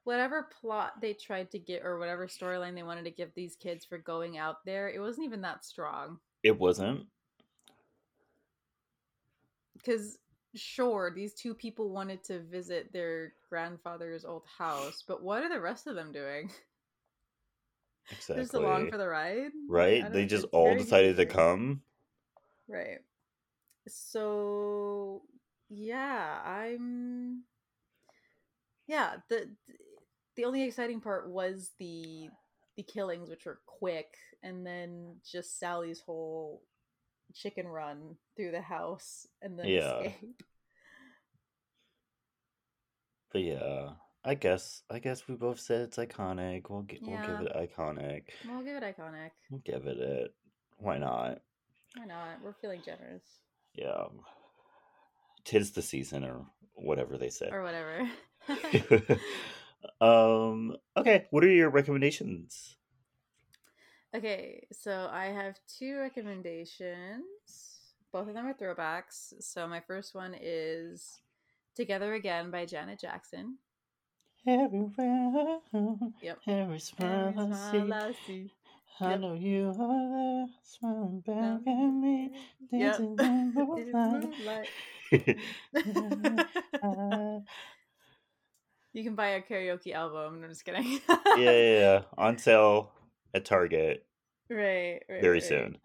whatever plot they tried to get or whatever storyline they wanted to give these kids for going out there, it wasn't even that strong. It wasn't. Because sure, these two people wanted to visit their grandfather's old house, but what are the rest of them doing? Exactly. Just along for the ride, right? They just all decided to come. Right. So yeah, I'm yeah, the the only exciting part was the the killings which were quick and then just Sally's whole chicken run through the house and then Yeah. escape. But yeah, I guess I guess we both said it's iconic. We'll gi- we'll give it iconic. We'll give it iconic. We'll give it it. Why not? Why not? We're feeling generous. Yeah. Tis the season or whatever they say. Or whatever. um okay, what are your recommendations? Okay, so I have two recommendations. Both of them are throwbacks. So my first one is Together Again by Janet Jackson. Everywhere, Yep. every smile I see, I see. I Yep. know you are there, smiling back Yep. at me, Yep. dancing in the It is moonlight. moonlight. you can buy a karaoke album. No, I'm just kidding. yeah, yeah, yeah, on sale at Target Right, right. very right. soon.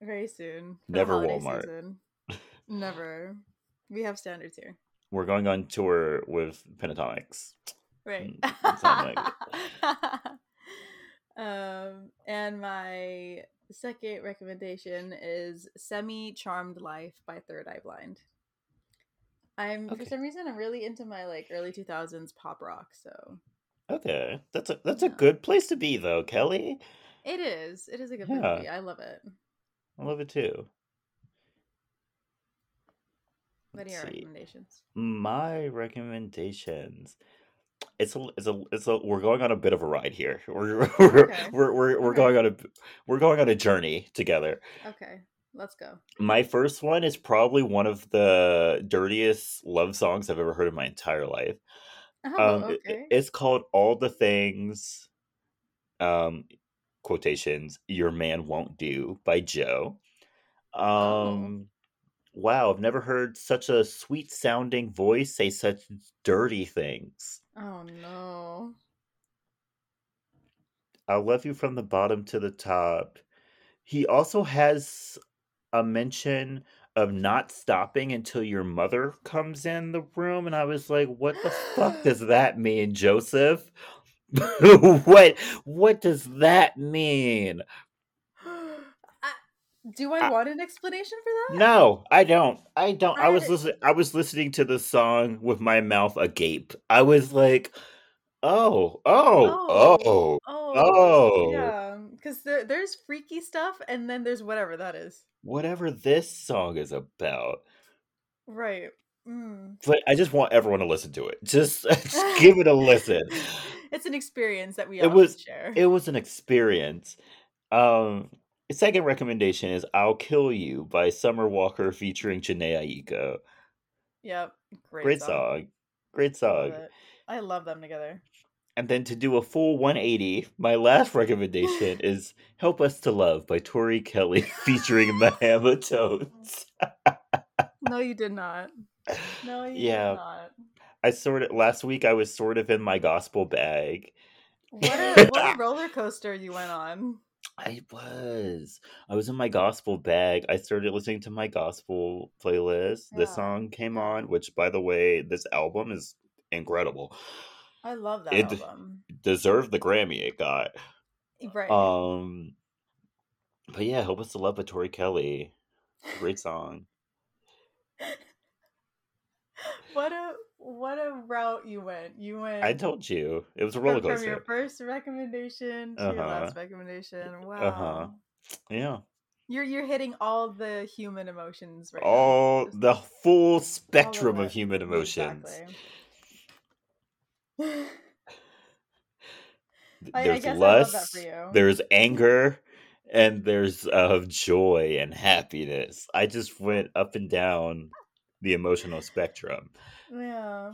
Very soon. for Never Walmart. season. Never. We have standards here. We're going on tour with Pentatonix. Right. Mm, um, and my second recommendation is Semi Charmed Life by Third Eye Blind. I'm Okay. for some reason I'm really into my like early 2000s pop rock, so Okay, that's a that's a good place to be though, Kelly. it is. It is a good Yeah. movie. I love it. I love it too. What are your recommendations? My recommendations. It's a it's a it's a we're going on a bit of a ride here. We're we're Okay. we're, we're, we're Okay. going on a we're going on a journey together. Okay, let's go. My first one is probably one of the dirtiest love songs I've ever heard in my entire life. Oh, Um, it- okay. it's called "All the Things," um, quotations "Your Man Won't Do" by Joe. Oh. Um, wow, I've never heard such a sweet sounding voice say such dirty things. Oh no. I'll love you from the bottom to the top. He also has a mention of not stopping until your mother comes in the room, and I was like, "What the fuck does that mean, Joseph? what what does that mean?" I, do I, I- want an explanation for that? No, I don't. I don't. I I was listening. I was listening to the song with my mouth agape. I was like, "Oh, oh, Oh. oh, Oh. oh!" Yeah, because there, there's freaky stuff, and then there's whatever that is. Whatever this song is about. Right. Mm. But I just want everyone to listen to it. Just, just give it a listen. it's an experience that we It all was- share. It was an experience. Um, second recommendation is "I'll Kill You" by Summer Walker featuring Jhené Aiko. yep. Great, Great song. Great Love song. it. I love them together. And then to do a full 180, my last recommendation is "Help Us to Love" by Tori Kelly featuring HamilTones. No, you did not. No, you Yeah. did not. I sort of last week I was sort of in my gospel bag. What a, what a roller coaster you went on. I was. I was in my gospel bag. I started listening to my gospel playlist. This song came on, which by the way, this album is incredible. I love that It- album. Deserved the Grammy it got. Right. Um but yeah, Help Us to Love by Tori Kelly. Great song. what a what a route you went. You went I told you. It was a roller from your first recommendation to your Uh-huh. last recommendation. Wow. Uh-huh. Yeah. You're you're hitting all the human emotions right All now. The full spectrum of it. human emotions. Exactly. I- There's I love that lust, you. there's anger, and there's uh, joy and happiness. I just went up and down the emotional spectrum. yeah.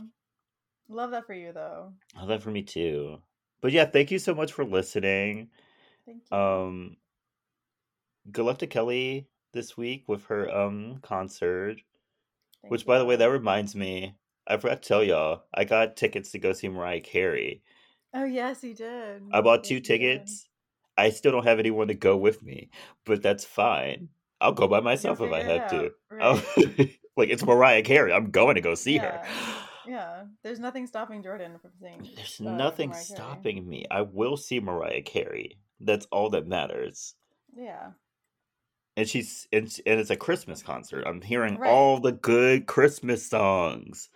Love that for you though. Love that for me too. But yeah, thank you so much for listening. Thank you. Um, good luck to Kelley this week with her um concert. Thank Which, by the way, that reminds me, I forgot to tell y'all, I got tickets to go see Mariah Carey. Oh yes, you did. I bought two tickets. I still don't have anyone to go with me, but that's fine. I'll go by myself if I have to. right. like it's Mariah Carey. I'm going to go see her. Yeah, there's nothing stopping Jordan from seeing. There's uh, nothing Mariah Carey. stopping me. I will see Mariah Carey. That's all that matters. Yeah, And she's and, and it's a Christmas concert. I'm hearing Right. all the good Christmas songs.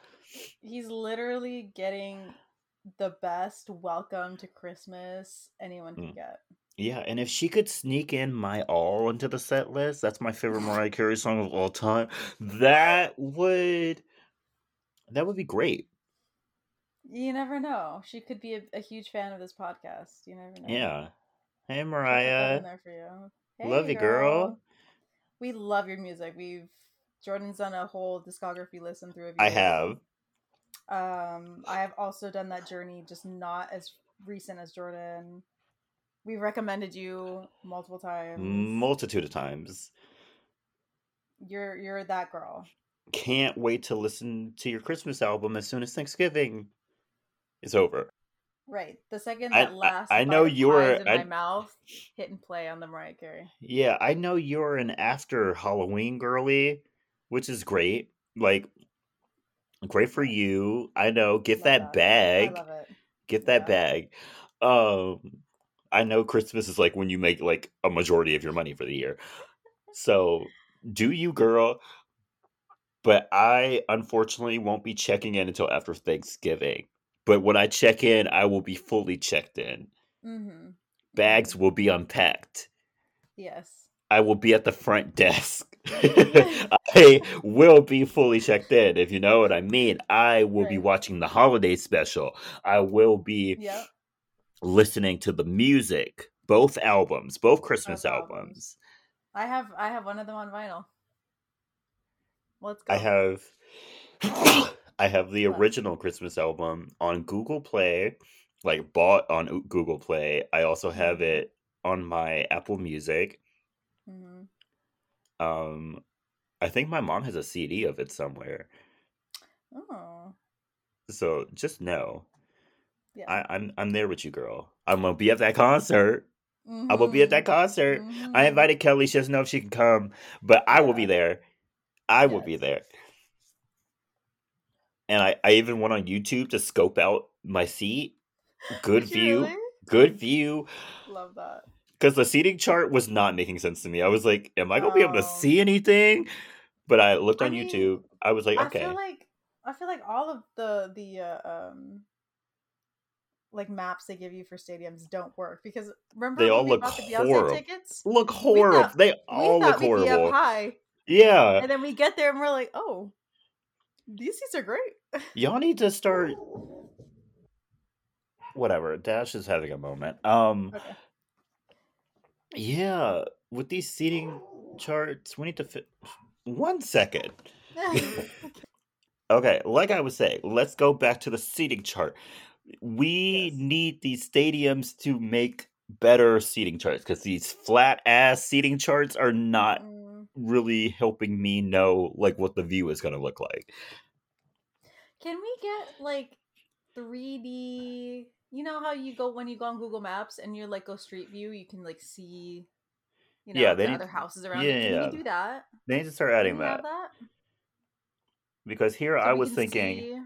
He's literally getting the best welcome to Christmas anyone can Mm. get. Yeah, and if she could sneak in my all into the set list, that's my favorite Mariah Carey song of all time. That would that would be great. You never know. She could be a, a huge fan of this podcast. You never know. Yeah. Hey She'll put that Mariah. there for you. Love Hey, you, girl. We love your music. We've Jordan's done a whole discography listen through of I have. Um, I have also done that journey, just not as recent as Jordan. We've recommended you multiple times. Multitude of times. You're you're that girl. Can't wait to listen to your Christmas album as soon as Thanksgiving is over. Right. The second that I- last I know you're- in I- my mouth, hit and play on the Mariah Carey. Yeah, I know you're an after Halloween girly, which is great. Like great for you. I know. Get Love that bag. I love it. Get that Yeah. bag. Um I know Christmas is like when you make like a majority of your money for the year. So do you girl. But I unfortunately won't be checking in until after Thanksgiving. But when I check in, I will be fully checked in. Mm-hmm. Bags will be unpacked. Yes. I will be at the front desk. I will be fully checked in, if you know what I mean. I will be watching the holiday special. I will be Yep. listening to the music, both albums, both Christmas Both albums. albums. I have I have one of them on vinyl. Let's go. I have I have the original Christmas album on Google Play, like bought on Google Play. I also have Mhm. it on my Apple Music. hmm Um, I think my mom has a CD of it somewhere. Oh, So just know, yeah. I, I'm I'm there with you, girl. I'm gonna be at that concert. I will be at that concert. I Mhm. invited Kelley. She doesn't know if she can come, but I will be there. I will be there. And I, I even went on YouTube to scope out my seat. Good view. really? Good view. Love that. Because the seating chart was not making sense to me. I was like, am I gonna be able to Oh. see anything? But I looked I on mean, YouTube. I was like, okay. I feel like I feel like all of the the uh, um like maps they give you for stadiums don't work because remember They all look horrible. tickets? Look horrible. thought They all look we'd up horrible. high, Yeah. and then we get there and we're like, oh, these seats are great. Y'all need to start whatever. Dash is having a moment. Um Okay. Yeah, with these seating charts, we need to fit one second. Okay, like I was saying, let's go back to the seating chart. We Yes. need these stadiums to make better seating charts because these flat ass seating charts are not Mm. really helping me know like what the view is going to look like. Can we get like 3D? You know how you go when you go on Google Maps and you're like go street view, you can like see, you know, Yeah, they the need- other houses around yeah, it. Can yeah. do that? They need to start adding that that? because here So I was thinking see-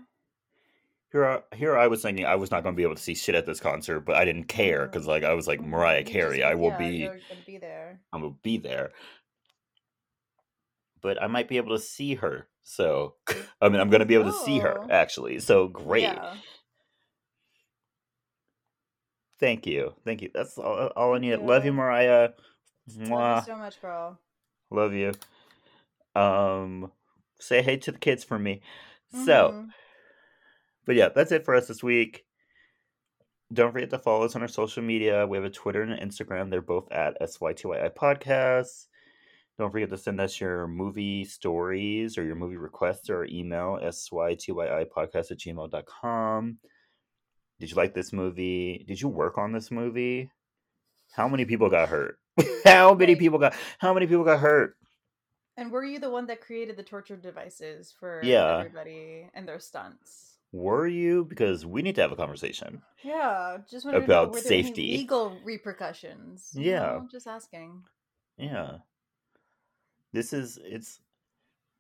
here I- here I was thinking I was not going to be able to see shit at this concert, but I didn't care because like I was like. Mariah You just Carey, I will yeah, be You're gonna be there. I'm gonna be there. But I might be able to see her. So I mean I'm gonna be able to see her Oh. actually. So great. Yeah. Thank you. Thank you. That's all, all I Thank need. Love you. Mariah. Love Mwah. you so much, girl. Love you. Um say hey to the kids for me. So Mhm. but yeah, that's it for us this week. Don't forget to follow us on our social media. We have a Twitter and an Instagram. They're both at SYTYI Podcasts. Don't forget to send us your movie stories or your movie requests or email SYTYI podcast at gmail.com. Did you like this movie? Did you work on this movie? How many people got hurt? how many people got how many people got hurt? And were you the one that created the torture devices for Yeah. everybody and their stunts? Were you? Because we need to have a conversation. Yeah, just About know were there any safety. legal repercussions? Yeah. know, just asking. Yeah. This is it's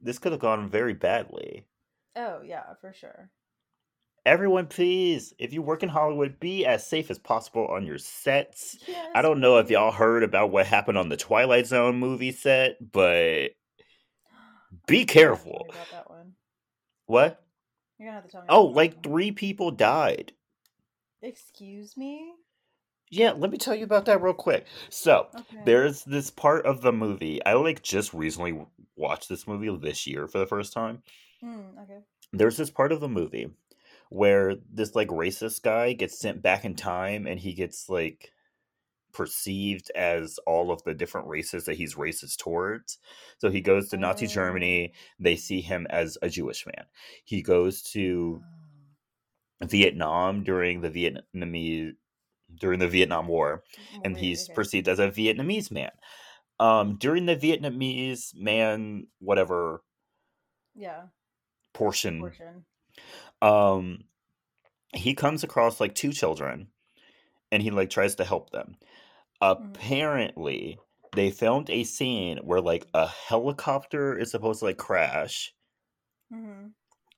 this could have gone very badly. Oh yeah, for sure. Everyone, please, if you work in Hollywood, be as safe as possible on your sets. Yes, I don't know if y'all heard about what happened on the Twilight Zone movie set, but be You're gonna have to tell careful. me about that one. What? You're gonna have to tell me. Oh, like one. three people died. Excuse me. Yeah, let me tell you about that real quick. So, Okay. there's this part of the movie. I like just recently watched this movie this year for the first time. Mm, okay. there's this part of the movie where this like racist guy gets sent back in time and he gets like perceived as all of the different races that he's racist towards. So he goes to Nazi Oh. Germany, they see him as a Jewish man. He goes to Vietnam during the Vietnamese during the Vietnam War and he's perceived as a Vietnamese man. Um during the Vietnamese man whatever yeah portion portion. Um he comes across like two children and he like tries to help them. Apparently they filmed a scene where like a helicopter is supposed to like crash hmm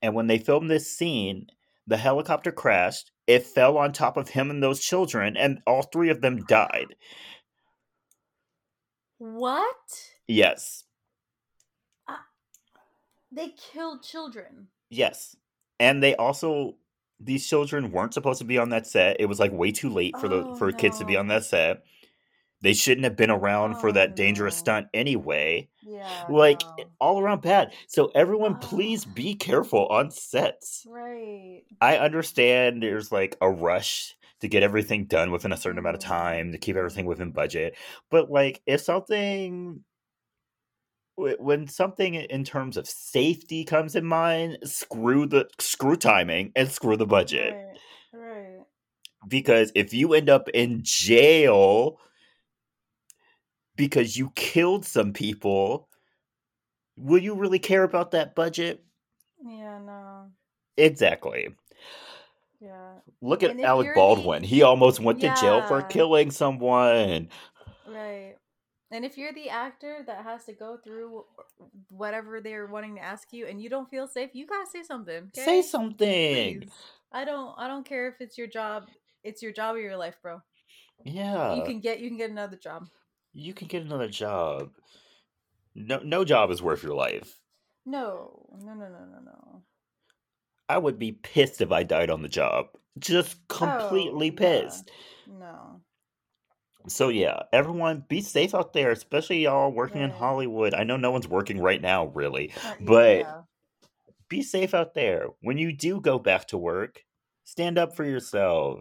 and when they filmed this scene the helicopter crashed it fell on top of him and those children and all three of them died. What? yes. They killed children. yes and they also these children weren't supposed to be on that set it was like way too late for the Oh, for kids to be on that set they shouldn't have been around for Oh, that dangerous stunt anyway Yeah. like no. all around bad so everyone Oh. please be careful on sets Right. i understand there's like a rush to get everything done within a certain amount of Mhm. time to keep everything within budget but like if something when something in terms of safety comes in mind screw the screw timing and screw the budget Right. Right. because if you end up in jail because you killed some people will you really care about that budget? Yeah, no. Exactly. Yeah. Look at Alec the- Baldwin. He almost went to jail for killing someone. Right. And if you're the actor that has to go through whatever they're wanting to ask you and you don't feel safe, you gotta say something. Say something. Please. I don't I don't care if it's your job. It's your job or your life, bro. Yeah. you can get you can get another job. you can get another job. No no job is worth your life. No. No, no, no, no, no. I would be pissed if I died on the job. Just oh, completely Oh, yeah. pissed. No. So yeah, everyone be safe out there, especially y'all working in Hollywood. I know no one's working right now, really. But- yeah. Be safe out there. When you do go back to work, stand up for yourself.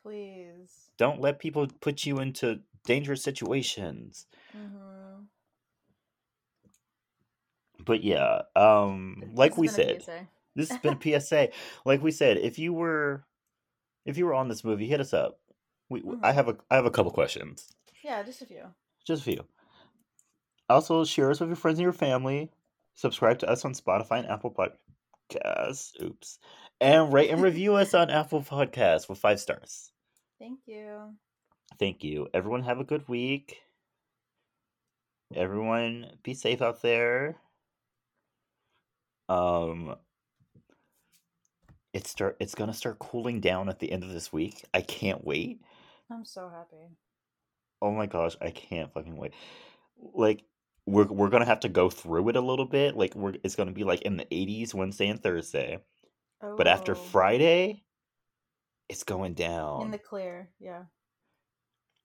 please. Don't let people put you into dangerous situations. Mm-hmm. But yeah, um like we said, this has been a PSA. Like we said, if you were if you were on this movie, hit us up. We I Mhm. have a I have a couple questions. Yeah, just a few. Just a few. Also, share us with your friends and your family. Subscribe to us on Spotify and Apple Podcasts. Oops. And rate and review us on Apple Podcasts with five stars. Thank you. Thank you. Everyone have a good week. Everyone be safe out there. Um it's start it's gonna start cooling down at the end of this week. I can't wait. I'm so happy. Oh my gosh, I can't fucking wait. Like we're we're gonna have to go through it a little bit. Like we're it's gonna be like in the 80s Wednesday and Thursday. But after Oh, Friday, it's going down. in the clear, yeah.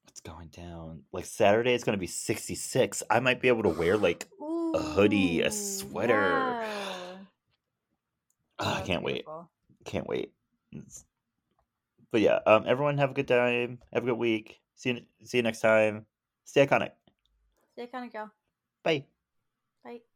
It's going down. Like Saturday, it's gonna be 66. I might be able to wear like a hoodie, a sweater. yeah. Ah, I can't wait. Can't wait. It's- But yeah, um, everyone have a good time. Have a good week. See you. See you next time. Stay iconic. Stay iconic, girl. Bye. Bye.